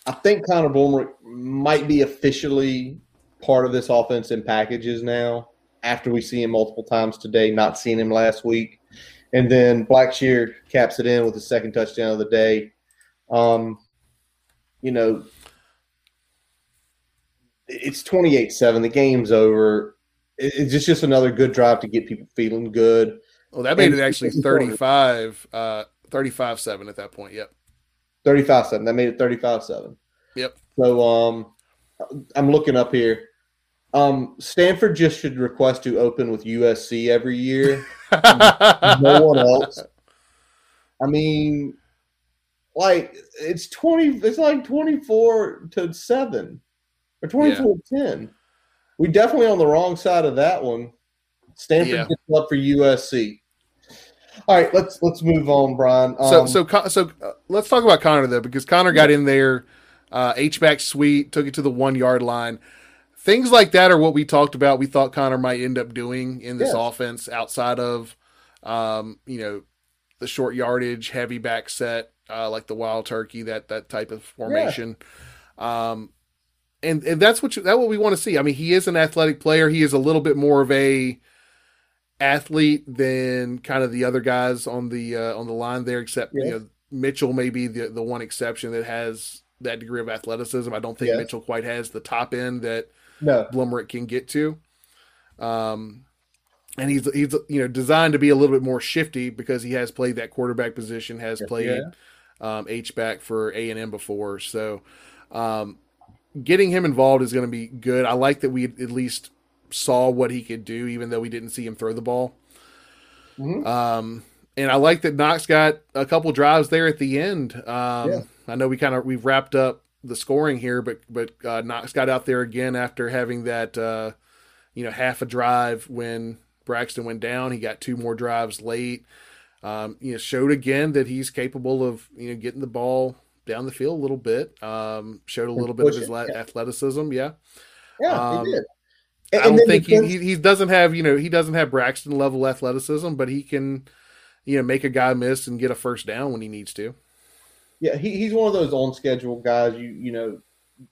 I think Connor Blumrick might be officially part of this offense in packages now after we see him multiple times today, not seeing him last week. And then Blackshear caps it in with the second touchdown of the day. Um, you know, it's 28 7. The game's over. It's just, just another good drive to get people feeling good. Well, that made and it actually 35, uh, 35 7 at that point. Yep. 35 7. That made it 35 7. Yep. So um, I'm looking up here. Um, Stanford just should request to open with USC every year. no one else. I mean, like it's twenty. It's like twenty four to seven or twenty four yeah. to ten. We definitely on the wrong side of that one. Stanford yeah. gets up for USC. All right, let's let's move on, Brian. Um, so so so uh, let's talk about Connor though, because Connor got in there, uh, H back sweet, took it to the one yard line things like that are what we talked about. We thought Connor might end up doing in this offense outside of, um, you know, the short yardage, heavy back set, uh, like the wild turkey, that that type of formation. Yeah. Um, and and that's what you, that what we want to see. I mean, he is an athletic player. He is a little bit more of a athlete than kind of the other guys on the uh, on the line there, except yeah. you know Mitchell may be the the one exception that has that degree of athleticism. I don't think yeah. Mitchell quite has the top end that no. Blumrick can get to. Um, and he's he's you know designed to be a little bit more shifty because he has played that quarterback position, has played yeah. um, H back for A and M before. So, um, getting him involved is going to be good. I like that we at least saw what he could do, even though we didn't see him throw the ball. Mm-hmm. Um, and I like that Knox got a couple drives there at the end. Um, yeah. I know we kind of we've wrapped up the scoring here, but but uh, Knox got out there again after having that uh, you know half a drive when Braxton went down. He got two more drives late. Um, you know, showed again that he's capable of you know getting the ball down the field a little bit. Um, showed a little bit of his yeah. athleticism. Yeah, yeah, um, he did. And, I don't think he, he, he doesn't have you know he doesn't have Braxton level athleticism, but he can you know make a guy miss and get a first down when he needs to. Yeah, he, he's one of those on schedule guys. You you know,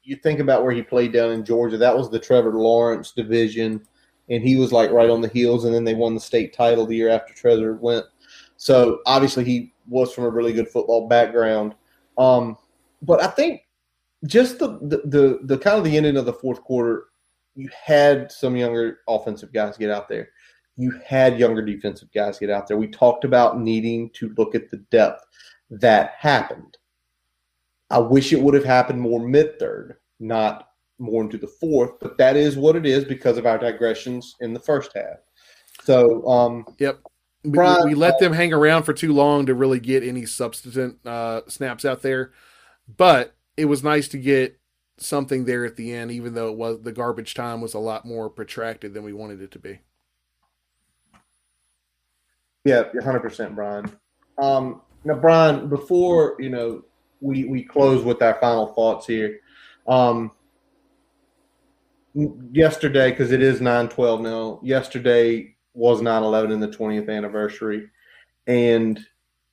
you think about where he played down in Georgia. That was the Trevor Lawrence division, and he was like right on the heels. And then they won the state title the year after Trevor went. So obviously he was from a really good football background. Um, but I think just the, the the the kind of the ending of the fourth quarter, you had some younger offensive guys get out there. You had younger defensive guys get out there. We talked about needing to look at the depth that happened. I wish it would have happened more mid third, not more into the fourth, but that is what it is because of our digressions in the first half. So, um, yep. Brian, we, we, let them hang around for too long to really get any substantive uh, snaps out there. but it was nice to get something there at the end, even though it was the garbage time was a lot more protracted than we wanted it to be. Yeah, hundred percent, Brian. Um, now, Brian, before you know, we we close with our final thoughts here. Um, yesterday, because it is nine twelve now. Yesterday was 9-11 in the twentieth anniversary, and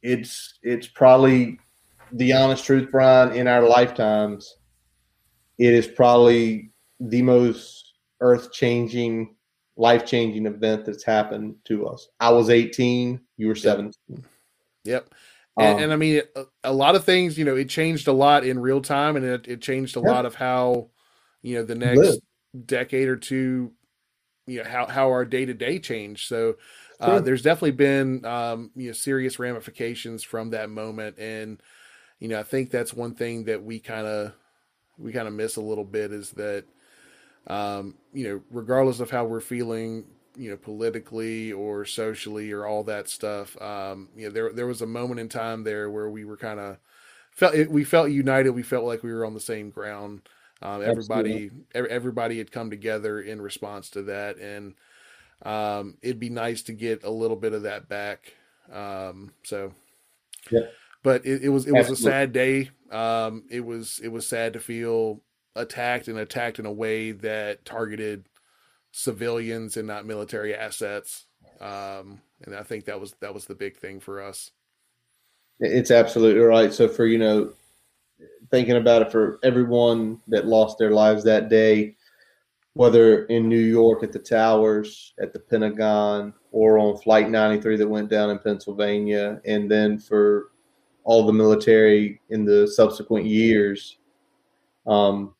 it's it's probably the honest truth, Brian. In our lifetimes, it is probably the most earth changing life changing event that's happened to us. I was 18, you were 17. Yep. And, um, and I mean, a, a, lot of things, you know, it changed a lot in real time and it, it changed a yeah. lot of how, you know, the next live. decade or two, you know, how, how our day to day changed. So, uh, there's definitely been, um, you know, serious ramifications from that moment. And, you know, I think that's one thing that we kind of, we kind of miss a little bit is that, um, you know, regardless of how we're feeling, you know, politically or socially or all that stuff, um, you know, there there was a moment in time there where we were kind of felt we felt united. We felt like we were on the same ground. Um, everybody everybody had come together in response to that, and um, it'd be nice to get a little bit of that back. Um, so, yeah. But it, it was it was Absolutely. a sad day. Um, it was it was sad to feel attacked and attacked in a way that targeted civilians and not military assets. Um, and I think that was that was the big thing for us. It's absolutely right. So for you know, thinking about it for everyone that lost their lives that day, whether in New York at the towers, at the Pentagon, or on Flight 93 that went down in Pennsylvania, and then for all the military in the subsequent years, um,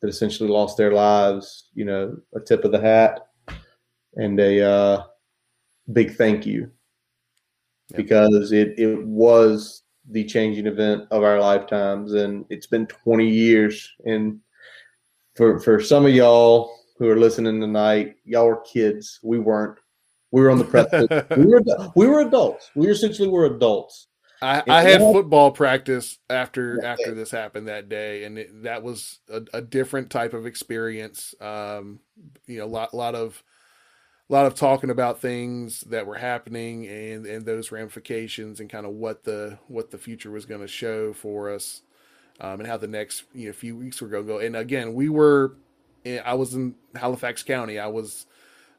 that essentially lost their lives, you know, a tip of the hat and a uh, big thank you yep. because it, it was the changing event of our lifetimes. And it's been 20 years. And for, for some of y'all who are listening tonight, y'all were kids. We weren't. We were on the precipice. we were we were adults. We essentially were adults. I, I had football practice after after this happened that day, and it, that was a, a, different type of experience. Um, you know, a lot, lot of, lot of talking about things that were happening and and those ramifications and kind of what the what the future was going to show for us, um, and how the next you know few weeks were going to go. And again, we were, I was in Halifax County. I was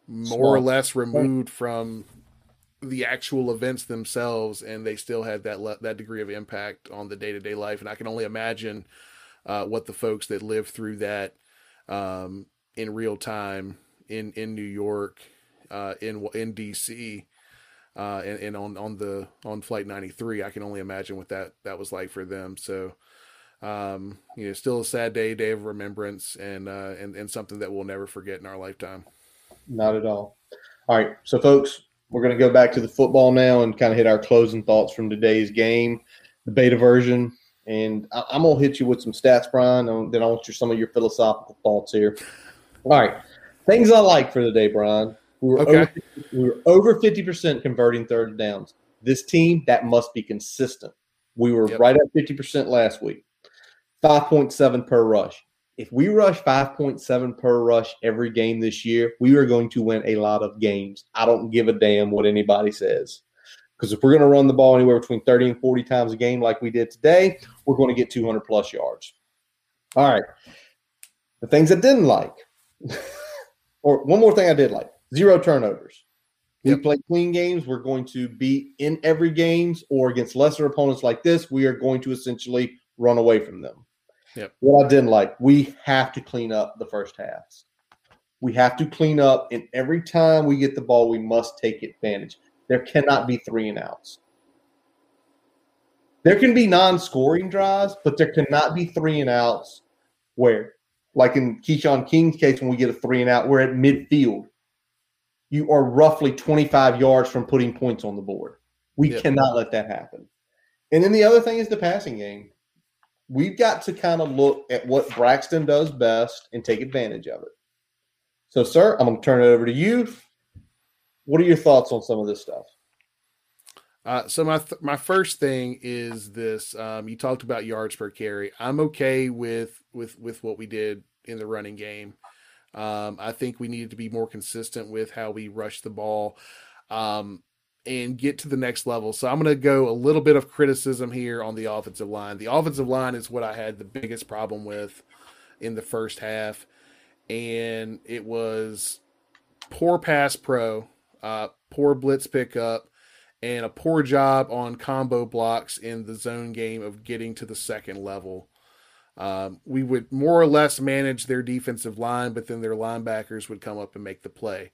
more or less removed from the actual events themselves, and they still had that le- that degree of impact on the day to day life. And I can only imagine uh, what the folks that lived through that um, in real time in in New York, uh, in in DC, uh, and, and on on the on Flight 93. I can only imagine what that that was like for them. So. Um, you know, still a sad day, day of remembrance, and uh, and and something that we'll never forget in our lifetime. Not at all. All right, so folks, we're going to go back to the football now and kind of hit our closing thoughts from today's game, the beta version. And I, am going to hit you with some stats, Brian. and Then I want your, some of your philosophical thoughts here. All right. Things I like for the day, Brian. We were, okay. over, we were over 50% converting third downs. This team, that must be consistent. We were yep. right at 50% last week. 5.7 per rush if we rush 5.7 per rush every game this year, we are going to win a lot of games. I don't give a damn what anybody says. Because if we're going to run the ball anywhere between 30 and 40 times a game like we did today, we're going to get 200 plus yards. All right. The things I didn't like, or one more thing I did like zero turnovers. We yep. play clean games. We're going to be in every games or against lesser opponents like this. We are going to essentially run away from them. Yep. What I didn't like, we have to clean up the first halves. We have to clean up, and every time we get the ball, we must take advantage. There cannot be three and outs. There can be non-scoring drives, but there cannot be three and outs where, like in Keshawn King's case, when we get a three and out, we're at midfield. You are roughly 25 yards from putting points on the board. We yep. cannot let that happen. And then the other thing is the passing game we've got to kind of look at what Braxton does best and take advantage of it. So, sir, I'm going to turn it over to you. What are your thoughts on some of this stuff? Uh, so my th- my first thing is this. Um, you talked about yards per carry. I'm okay with with with what we did in the running game. Um, I think we needed to be more consistent with how we rush the ball um, and get to the next level. So I'm going to go a little bit of criticism here on the offensive line. The offensive line is what I had the biggest problem with in the first half, and it was poor pass pro, uh, poor blitz pickup, and a poor job on combo blocks in the zone game of getting to the second level. Um, we would more or less manage their defensive line, but then their linebackers would come up and make the play.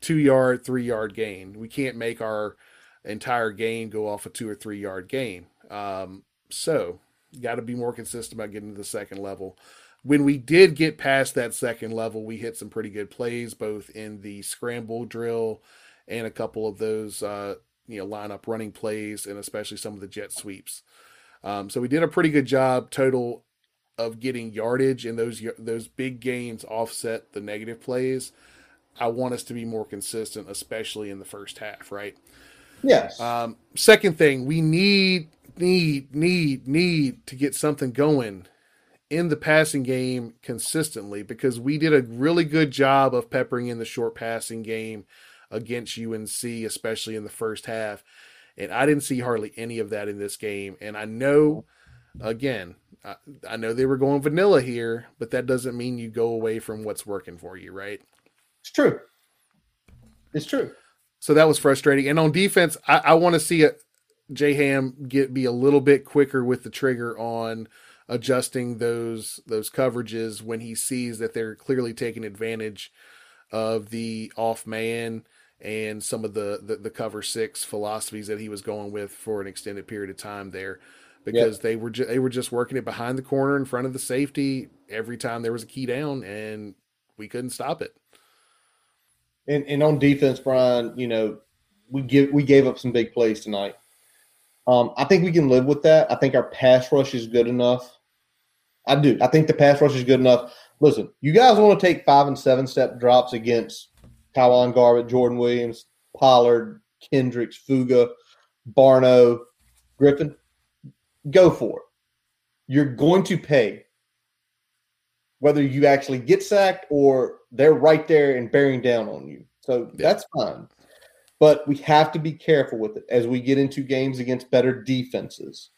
Two yard, three yard gain. We can't make our entire game go off a two or three yard gain. Um, so, got to be more consistent about getting to the second level. When we did get past that second level, we hit some pretty good plays, both in the scramble drill and a couple of those, uh, you know, lineup running plays, and especially some of the jet sweeps. Um, so we did a pretty good job total of getting yardage and those those big gains offset the negative plays. I want us to be more consistent, especially in the first half, right? Yes. Um, second thing, we need need need need to get something going in the passing game consistently because we did a really good job of peppering in the short passing game against UNC, especially in the first half. And I didn't see hardly any of that in this game. And I know, again, I, I know they were going vanilla here, but that doesn't mean you go away from what's working for you, right? It's true. It's true. So that was frustrating. And on defense, I, I want to see a J Ham get be a little bit quicker with the trigger on adjusting those those coverages when he sees that they're clearly taking advantage of the off man and some of the, the, the cover six philosophies that he was going with for an extended period of time there because yep. they were ju- they were just working it behind the corner in front of the safety every time there was a key down, and we couldn't stop it. And and on defense, Brian, you know, we give we gave up some big plays tonight. Um, I think we can live with that. I think our pass rush is good enough. I do. I think the pass rush is good enough. Listen, you guys want to take five and seven step drops against K'Waun Garbutt, Jordan Williams, Pollard, Kendricks, Fuga, Barno, Griffin go for it. You're going to pay whether you actually get sacked or they're right there and bearing down on you. So yeah. that's fine. But we have to be careful with it as we get into games against better defenses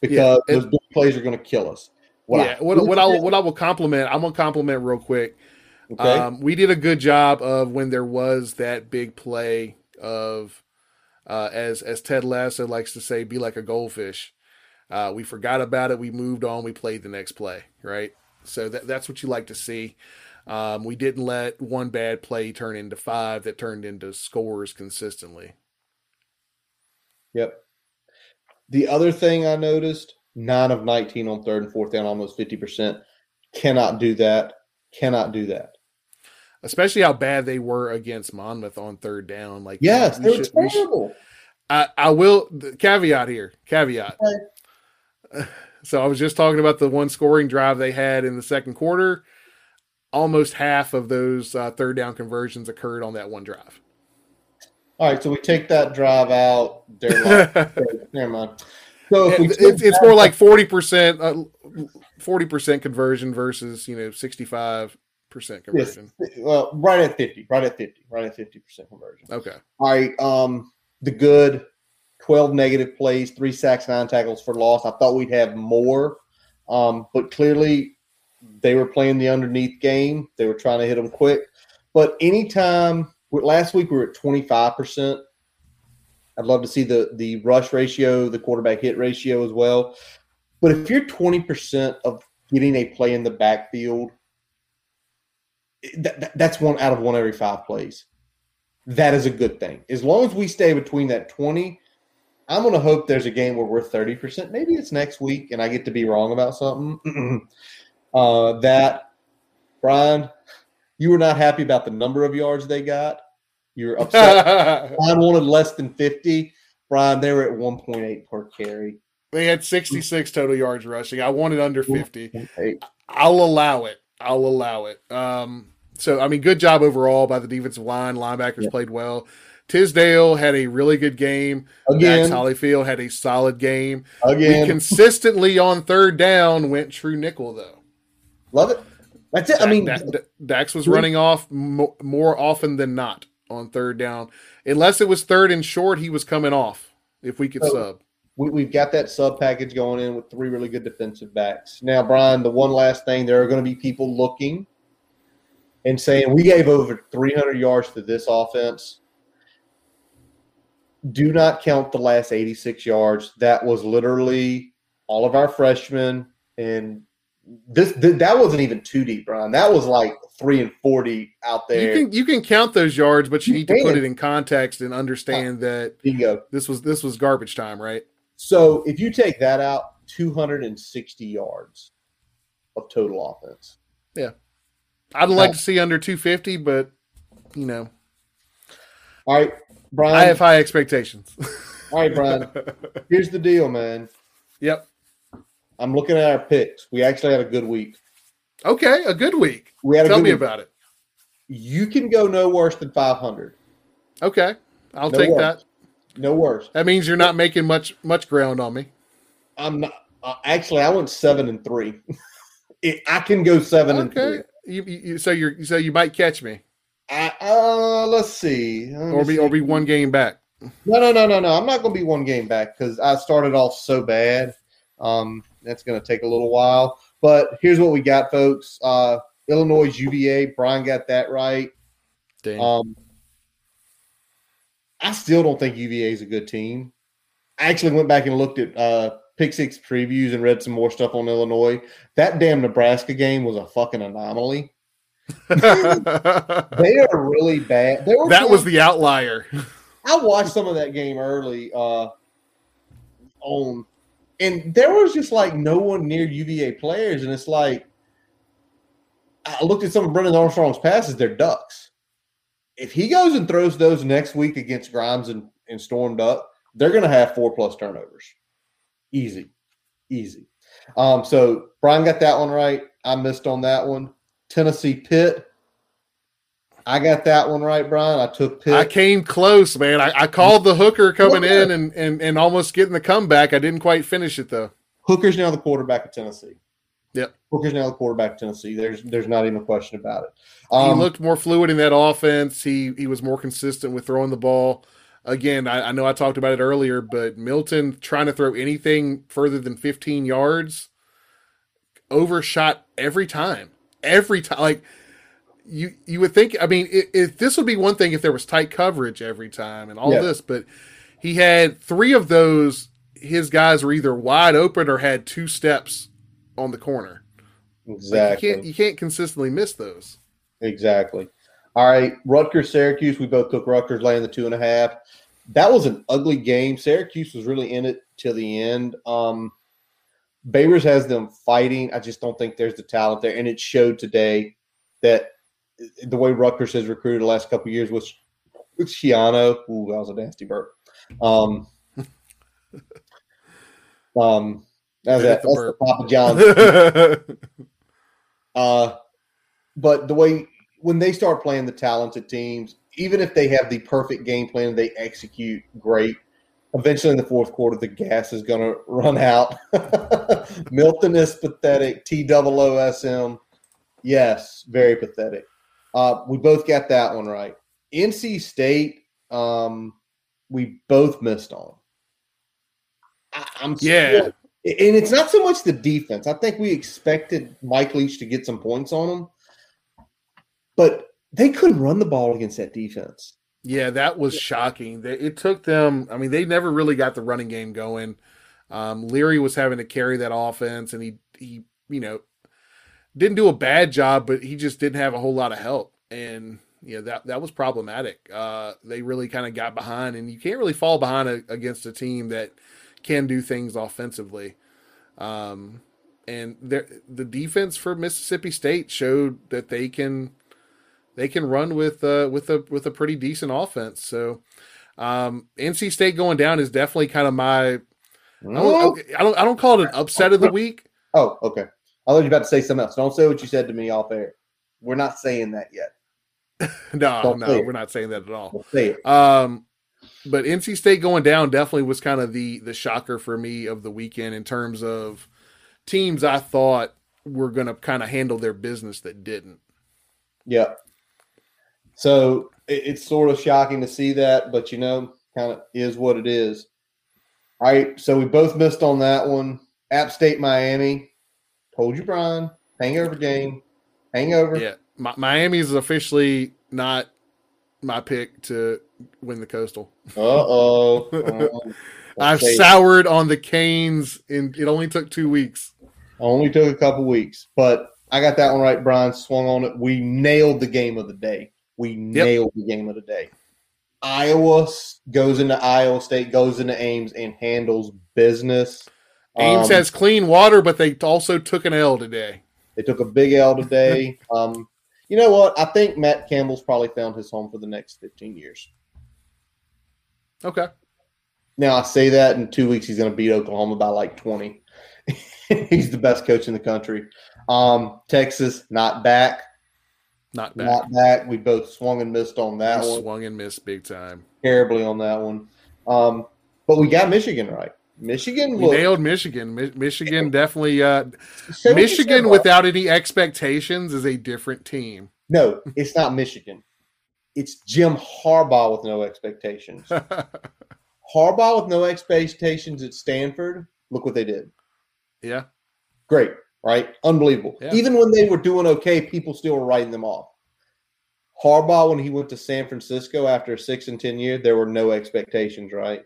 because yeah, those big plays are going to kill us. What yeah, I, what, what I will, what I will compliment, I'm gonna compliment real quick. Okay. Um, we did a good job of when there was that big play of, uh, as as Ted Lasso likes to say, be like a goldfish. Uh, we forgot about it. We moved on. We played the next play, right? So that, that's what you like to see. Um, we didn't let one bad play turn into five that turned into scores consistently. Yep. The other thing I noticed nine of 19 on third and fourth down, almost 50%. Cannot do that. Cannot do that. Especially how bad they were against Monmouth on third down. Like, yes, they were terrible. I, I will caveat here. Caveat. Okay. So I was just talking about the one scoring drive they had in the second quarter. Almost half of those uh, third down conversions occurred on that one drive. All right, so we take that drive out. Never mind. So it's, it's more like forty percent, uh, forty percent conversion versus you know sixty five percent conversion. Yes. Well, right at fifty, right at fifty, right at fifty percent conversion. Okay. All right. Um, the good 12 negative plays, three sacks, nine tackles for loss. I thought we'd have more, um, but clearly they were playing the underneath game. They were trying to hit them quick. But anytime, last week we were at 25%. I'd love to see the, the rush ratio, the quarterback hit ratio as well. But if you're 20% of getting a play in the backfield, that, that's one out of one every five plays. That is a good thing. As long as we stay between that 20 I'm going to hope there's a game where we're 30%. Maybe it's next week and I get to be wrong about something. uh, that, Brian, you were not happy about the number of yards they got. You're upset. Brian wanted less than 50. Brian, they were at 1.8 per carry. They had 66 total yards rushing. I wanted under 50. I'll allow it. I'll allow it. Um, so I mean, good job overall by the defensive line. Linebackers Yeah. played well. Tisdale had a really good game. Again, Hollifield had a solid game. again, We consistently on third down went true nickel though. love it. That's it. I mean, Da- Da- Dax was running off more often than not on third down, unless it was third and short. He was coming off. If we could So- sub, we've got that sub package going in with three really good defensive backs. Now, Brian, the one last thing, there are going to be people looking and saying we gave over 300 yards to this offense. Do not count the last 86 yards. That was literally all of our freshmen, and this th- that wasn't even too deep, Brian. That was like three and 40 out there. you can you can count those yards, but you You need to put it in context and understand uh, that Bingo. this was this was garbage time, right? So if you take that out, 260 yards of total offense. Yeah, I'd like to see under 250, but you know, All right, Brian. I have high expectations. all right, Brian. Here's the deal, man. yep. I'm looking at our picks. We actually had a good week. Okay, a good week. We had a Tell me week. about it. You can go no worse than 500. Okay, I'll No take worse. that. No worse. That means you're not making much much ground on me. I'm not. Uh, actually, I went seven and three. it, I can go seven and three. Okay, you, you, you- so you're so you might catch me, I, uh, let's see. Let or be or be one game back. No, no, no, no, no. I'm not going to be one game back because I started off so bad. Um, that's going to take a little while. But here's what we got, folks. Uh, Illinois UVA. Brian got that right. Damn. Um, I still don't think UVA is a good team. I actually went back and looked at uh, Pick Six previews and read some more stuff on Illinois. That damn Nebraska game was a fucking anomaly. That They are really bad. They were was the outlier. I watched some of that game early uh, on, and there was just like no one near UVA players, and it's like I looked at some of Brennan Armstrong's passes; they're ducks. If he goes and throws those next week against Grimes and, and Storm Duck, they're going to have four plus turnovers, easy, easy. Um, so Brian got that one right. I missed on that one. Tennessee Pitt. I got that one right, Brian. I took Pitt. I came close, man. I, I called the hooker coming Okay. in and, and and almost getting the comeback. I didn't quite finish it though. Hooker's now the quarterback of Tennessee. Yep. Hooker's now the quarterback of Tennessee. There's there's not even a question about it. he Um, looked more fluid in that offense. He he was more consistent with throwing the ball. Again, I, I know I talked about it earlier, but Milton trying to throw anything further than 15 yards overshot every time. Every time, like you you would think. I mean, if, if this would be one thing if there was tight coverage every time and all Yeah. this, but he had three of those. His guys were either wide open or had two steps on the corner. Like, exactly. you can't you can't consistently miss those. Exactly. All right. Rutgers, Syracuse. We both took Rutgers laying the two and a half. That was an ugly game. Syracuse was really in it till the end. Um, Babers has them fighting. I just don't think there's the talent there, and it showed today that the way Rutgers has recruited the last couple of years was with Schiano. Ooh, that was a nasty burp. Um, um, that was, Hit that, that's the. Papa John's uh, but the way when they start playing the talented teams, even if they have the perfect game plan, they execute great. Eventually, in the fourth quarter, the gas is going to run out. Milton is pathetic. T double O S M, yes, very pathetic. Uh, we both got that one right. NC State, um, we both missed on. I, I'm Yeah. still- and it's not so much the defense. I think we expected Mike Leach to get some points on them, but they couldn't run the ball against that defense. Yeah, that was shocking. It took them. I mean, they never really got the running game going. Um, Leary was having to carry that offense, and he he you know didn't do a bad job, but he just didn't have a whole lot of help, and know that that was problematic. Uh, they really kind of got behind, and you can't really fall behind a, against a team that can do things offensively. Um, and the defense for Mississippi State showed that they can they can run with uh, with a with a pretty decent offense. So um, NC State going down is definitely kind of my I don't, I don't I don't call it an upset of the week. Oh, okay. I thought you were about to say something else. Don't say what you said to me off air. We're not saying that yet. no, Don't no, we're not saying that at all. We'll say it. Um, but NC State going down definitely was kind of the the shocker for me of the weekend in terms of teams I thought were going to kind of handle their business that didn't. Yeah. So it, it's sort of shocking to see that, but you know, kind of is what it is. All right. So we both missed on that one. App State, Miami. Told you, Brian. Hangover game. Hangover. Yeah, Miami is officially not my pick to win the Coastal. Uh oh. I've soured on the Canes, and it only took two weeks. Only took a couple weeks, but I got that one right. Brian swung on it. We nailed the game of the day. We nailed the game of the day. Iowa goes into Iowa State, goes into Ames, and handles business. Ames Um, has clean water, but they also took an L today. They took a big L today. um, you know what? I think Matt Campbell's probably found his home for the next 15 years. Okay. Now, I say that in two weeks, he's going to beat Oklahoma by like 20. he's the best coach in the country. Um, Texas, not back. Not bad. Not back. We both swung and missed on that We one. swung and missed big time. Terribly on that one. Um, but we got Michigan right. Michigan We looked. nailed Michigan. Mi- Michigan definitely. Uh, you Michigan without any expectations is a different team. No, it's not Michigan. It's Jim Harbaugh with no expectations. Harbaugh with no expectations at Stanford. Look what they did. yeah. Great, right? Unbelievable. Yeah. Even when they were doing okay, people still were writing them off. Harbaugh, when he went to San Francisco after a six and ten year, there were no expectations, right?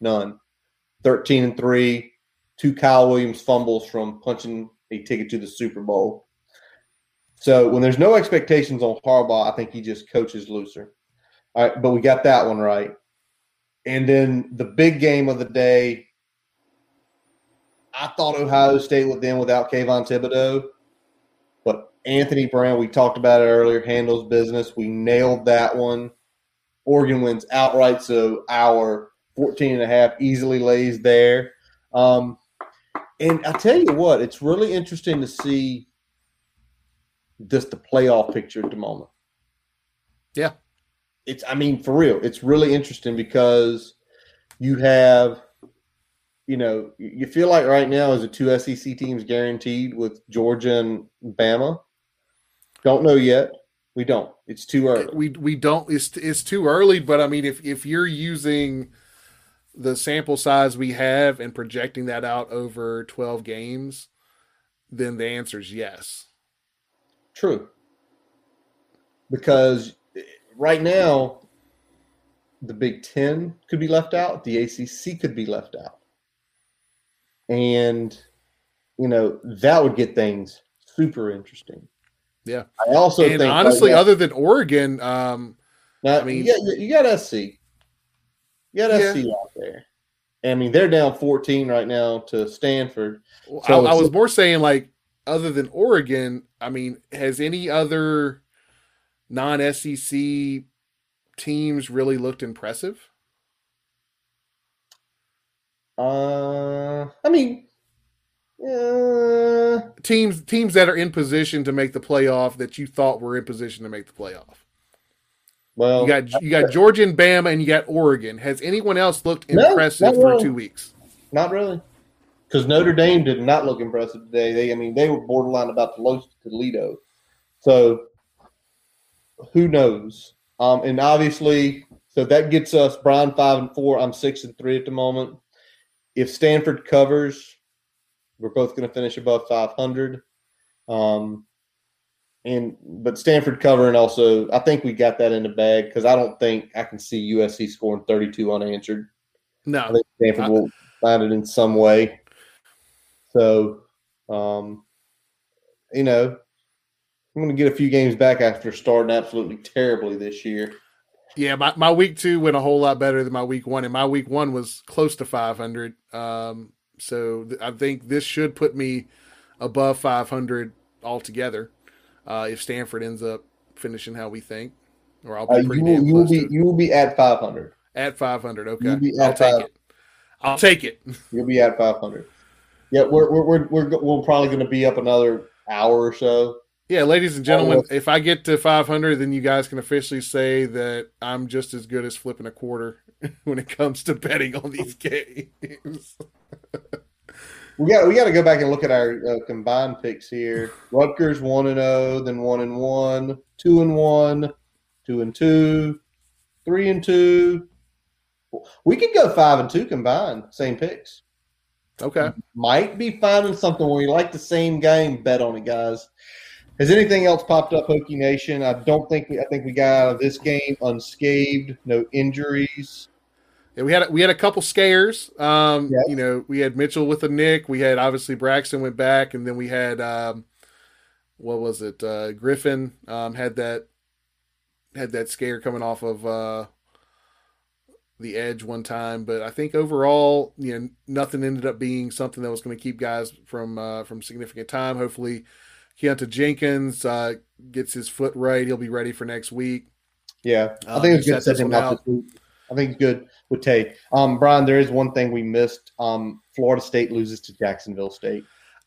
None. Thirteen and three, two Kyle Williams fumbles from punching a ticket to the Super Bowl. So when there's no expectations on Harbaugh, I think he just coaches looser. All right, but we got that one right. And then the big game of the day, I thought Ohio State would then without Kayvon Thibodeaux, but Anthony Brown, we talked about it earlier, handles business. We nailed that one. Oregon wins outright, so our 14 and a half easily lays there. Um, and I tell you what, it's really interesting to see just the playoff picture at the moment. Yeah. It's, I mean, for real, it's really interesting because you have, you know, you feel like right now is the two SEC teams guaranteed with Georgia and Bama. Don't know yet. We don't. It's too early. We we don't. It's it's too early. But I mean, if if you're using the sample size we have and projecting that out over 12 games, then the answer is yes. True. Because eh, right now, the Big Ten could be left out, the ACC could be left out. And, you know, that would get things super interesting. Yeah. I also and think. honestly, now- other than Oregon, um, now, I mean- you, got, you got SC. You got Yeah. SC out there. I mean, they're down 14 right now to Stanford. I, So I it's- was more saying like, other than Oregon, I mean, has any other non SEC teams really looked impressive? Uh, I mean, uh, Teams teams that are in position to make the playoff that you thought were in position to make the playoff. well, You got you got Georgia and Bama, and you got Oregon. Has anyone else looked No, impressive through really. two weeks? Not really, because Notre Dame did not look impressive today. They, I mean, they were borderline about to lose to Toledo. So, who knows? Um, and obviously, so that gets us Brian five and four. I'm six and three at the moment. If Stanford covers, we're both going to finish above 500. Um, and but Stanford covering also, I think we got that in the bag because I don't think I can see USC scoring 32 unanswered. I No, think Stanford I- will find it in some way. So, um, you know, I'm going to get a few games back after starting absolutely terribly this year. Yeah, my, my week two went a whole lot better than my week one, and my week one was close to 500. Um, so th- I think this should put me above 500 altogether. Uh, if Stanford ends up finishing how we think, or I'll be Uh, you, pretty will, damn you will close be to it. you will be at 500. at 500. Okay, You'll be I'll at take five- it. I'll take it. You'll be at 500. Yeah, we're we're we're, we're, we're probably going to be up another hour or so. Yeah, ladies and gentlemen, if I get to 500, then you guys can officially say that I'm just as good as flipping a quarter when it comes to betting on these games. we got we got to go back and look at our uh, combined picks here. Rutgers one and zero, then one and one, two and one, two and two, three and two. We could go five and two combined, same picks. Okay, might be finding something where you like the same game. Bet on it, guys. Has anything else popped up, Hokie Nation? I don't think we. I think we got out of this game unscathed, no injuries. Yeah, we had we had a couple scares. Um. You know, we had Mitchell with a nick. We had obviously Braxton went back, and then we had um, what was it? Uh, Griffin um, had that had that scare coming off of uh, the edge one time. But I think overall, you know, nothing ended up being something that was going to keep guys from uh, from significant time. Hopefully Keonta Jenkins uh, gets his foot right. He'll be ready for next week. Yeah, I think um, it's good set him. Week. I think good with Tay. Um, Brian, there is one thing we missed. Um, Florida State loses to Jacksonville State.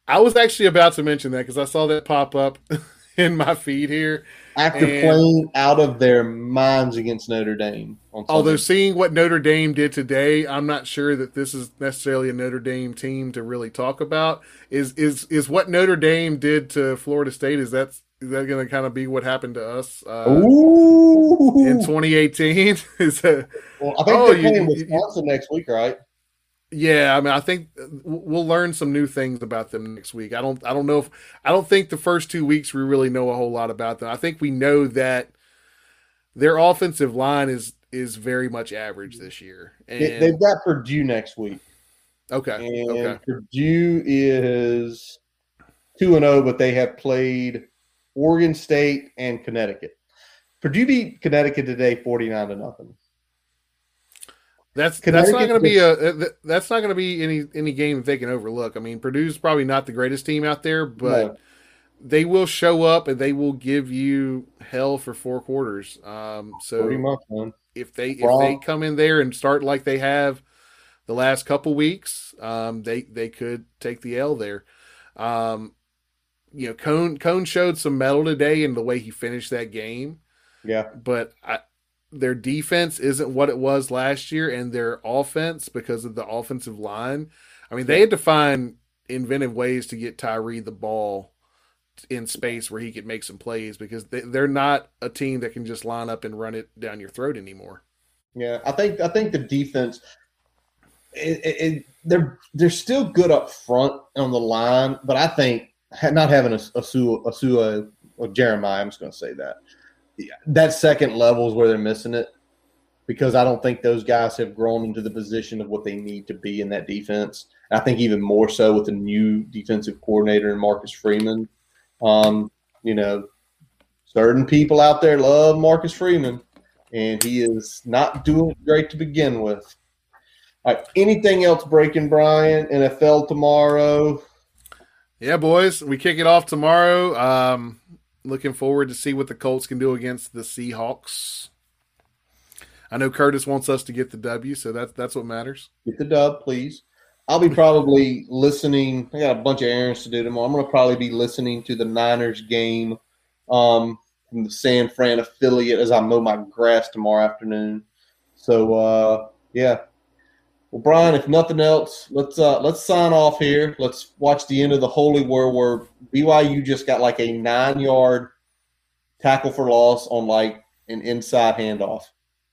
I was actually about to mention that because I saw that pop up in my feed here. After and, playing out of their minds against Notre Dame. although seeing what Notre Dame did today, I'm not sure that this is necessarily a Notre Dame team to really talk about. Is is is what Notre Dame did to Florida State? Is that is that going to kind of be what happened to us uh, in 2018? is that, well, I think oh, they're playing you, Wisconsin you, next week, right? Yeah, I mean, I think uh, we'll learn some new things about them next week. I don't, I don't know if I don't think the first two weeks we really know a whole lot about them. I think we know that their offensive line is is very much average this year. And, They've got Purdue next week. Okay. And okay. Purdue is two and zero, oh, but they have played Oregon State and Connecticut. Purdue beat Connecticut today, forty nine to nothing. That's that's not going to be a that's not going to be any any game they can overlook. I mean, Purdue's probably not the greatest team out there, but no. they will show up and they will give you hell for four quarters. Um, so much. If they if they come in there and start like they have the last couple weeks, um, they they could take the L there. Um, you know, Coan Coan showed some mettle today in the way he finished that game. Yeah, but I their defense isn't what it was last year, and their offense because of the offensive line. I mean, they had to find inventive ways to get Tyree the ball in space where he could make some plays because they, they're not a team that can just line up and run it down your throat anymore. Yeah, I think I think the defense. It, it, they're they're still good up front on the line, but I think not having a, a Sua, a Sua or Jeremiah, I'm just going to say that that second level is where they're missing it because I don't think those guys have grown into the position of what they need to be in that defense. I think even more so with the new defensive coordinator and Marcus Freeman. Um, you know, certain people out there love Marcus Freeman, and he is not doing great to begin with. All right, anything else breaking, Brian? NFL tomorrow. Yeah, boys, we kick it off tomorrow. Um, looking forward to see what the Colts can do against the Seahawks. I know Curtis wants us to get the W, so that's that's what matters. Get the dub, please. I'll be probably listening. I got a bunch of errands to do tomorrow. I'm going to probably be listening to the Niners game um, from the San Fran affiliate as I mow my grass tomorrow afternoon. So uh, yeah. Well, Brian, if nothing else, let's uh, let's sign off here. Let's watch the end of the Holy War where BYU just got like a nine yard tackle for loss on like an inside handoff.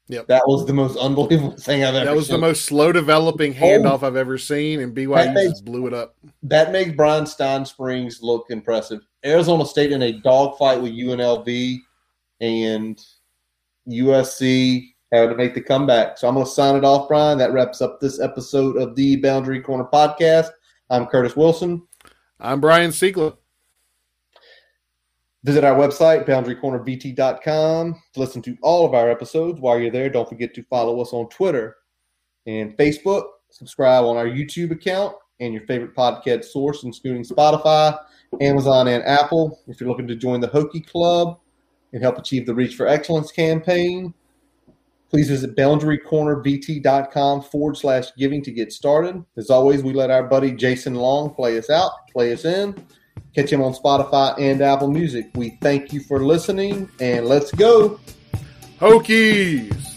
Yep. That was the most unbelievable thing I've ever That was seen. the most slow developing handoff oh, I've ever seen, and BYU makes, just blew it up. That makes Bryan Stinesprings look impressive. Arizona State in a dogfight with UNLV and USC had to make the comeback. So I'm going to sign it off, Brian. That wraps up this episode of the Boundary Corner podcast. I'm Curtis Wilson. I'm Brian Siegler. Visit our website, boundarycornerbt.com, to listen to all of our episodes. While you're there, don't forget to follow us on Twitter and Facebook. Subscribe on our YouTube account and your favorite podcast source, including Spotify, Amazon, and Apple. If you're looking to join the Hokie Club and help achieve the Reach for Excellence campaign, please visit boundarycornerbt.com forward slash giving to get started. As always, we let our buddy Jason Long play us out, play us in. Catch him on Spotify and Apple Music. We thank you for listening, and let's go. Hokies!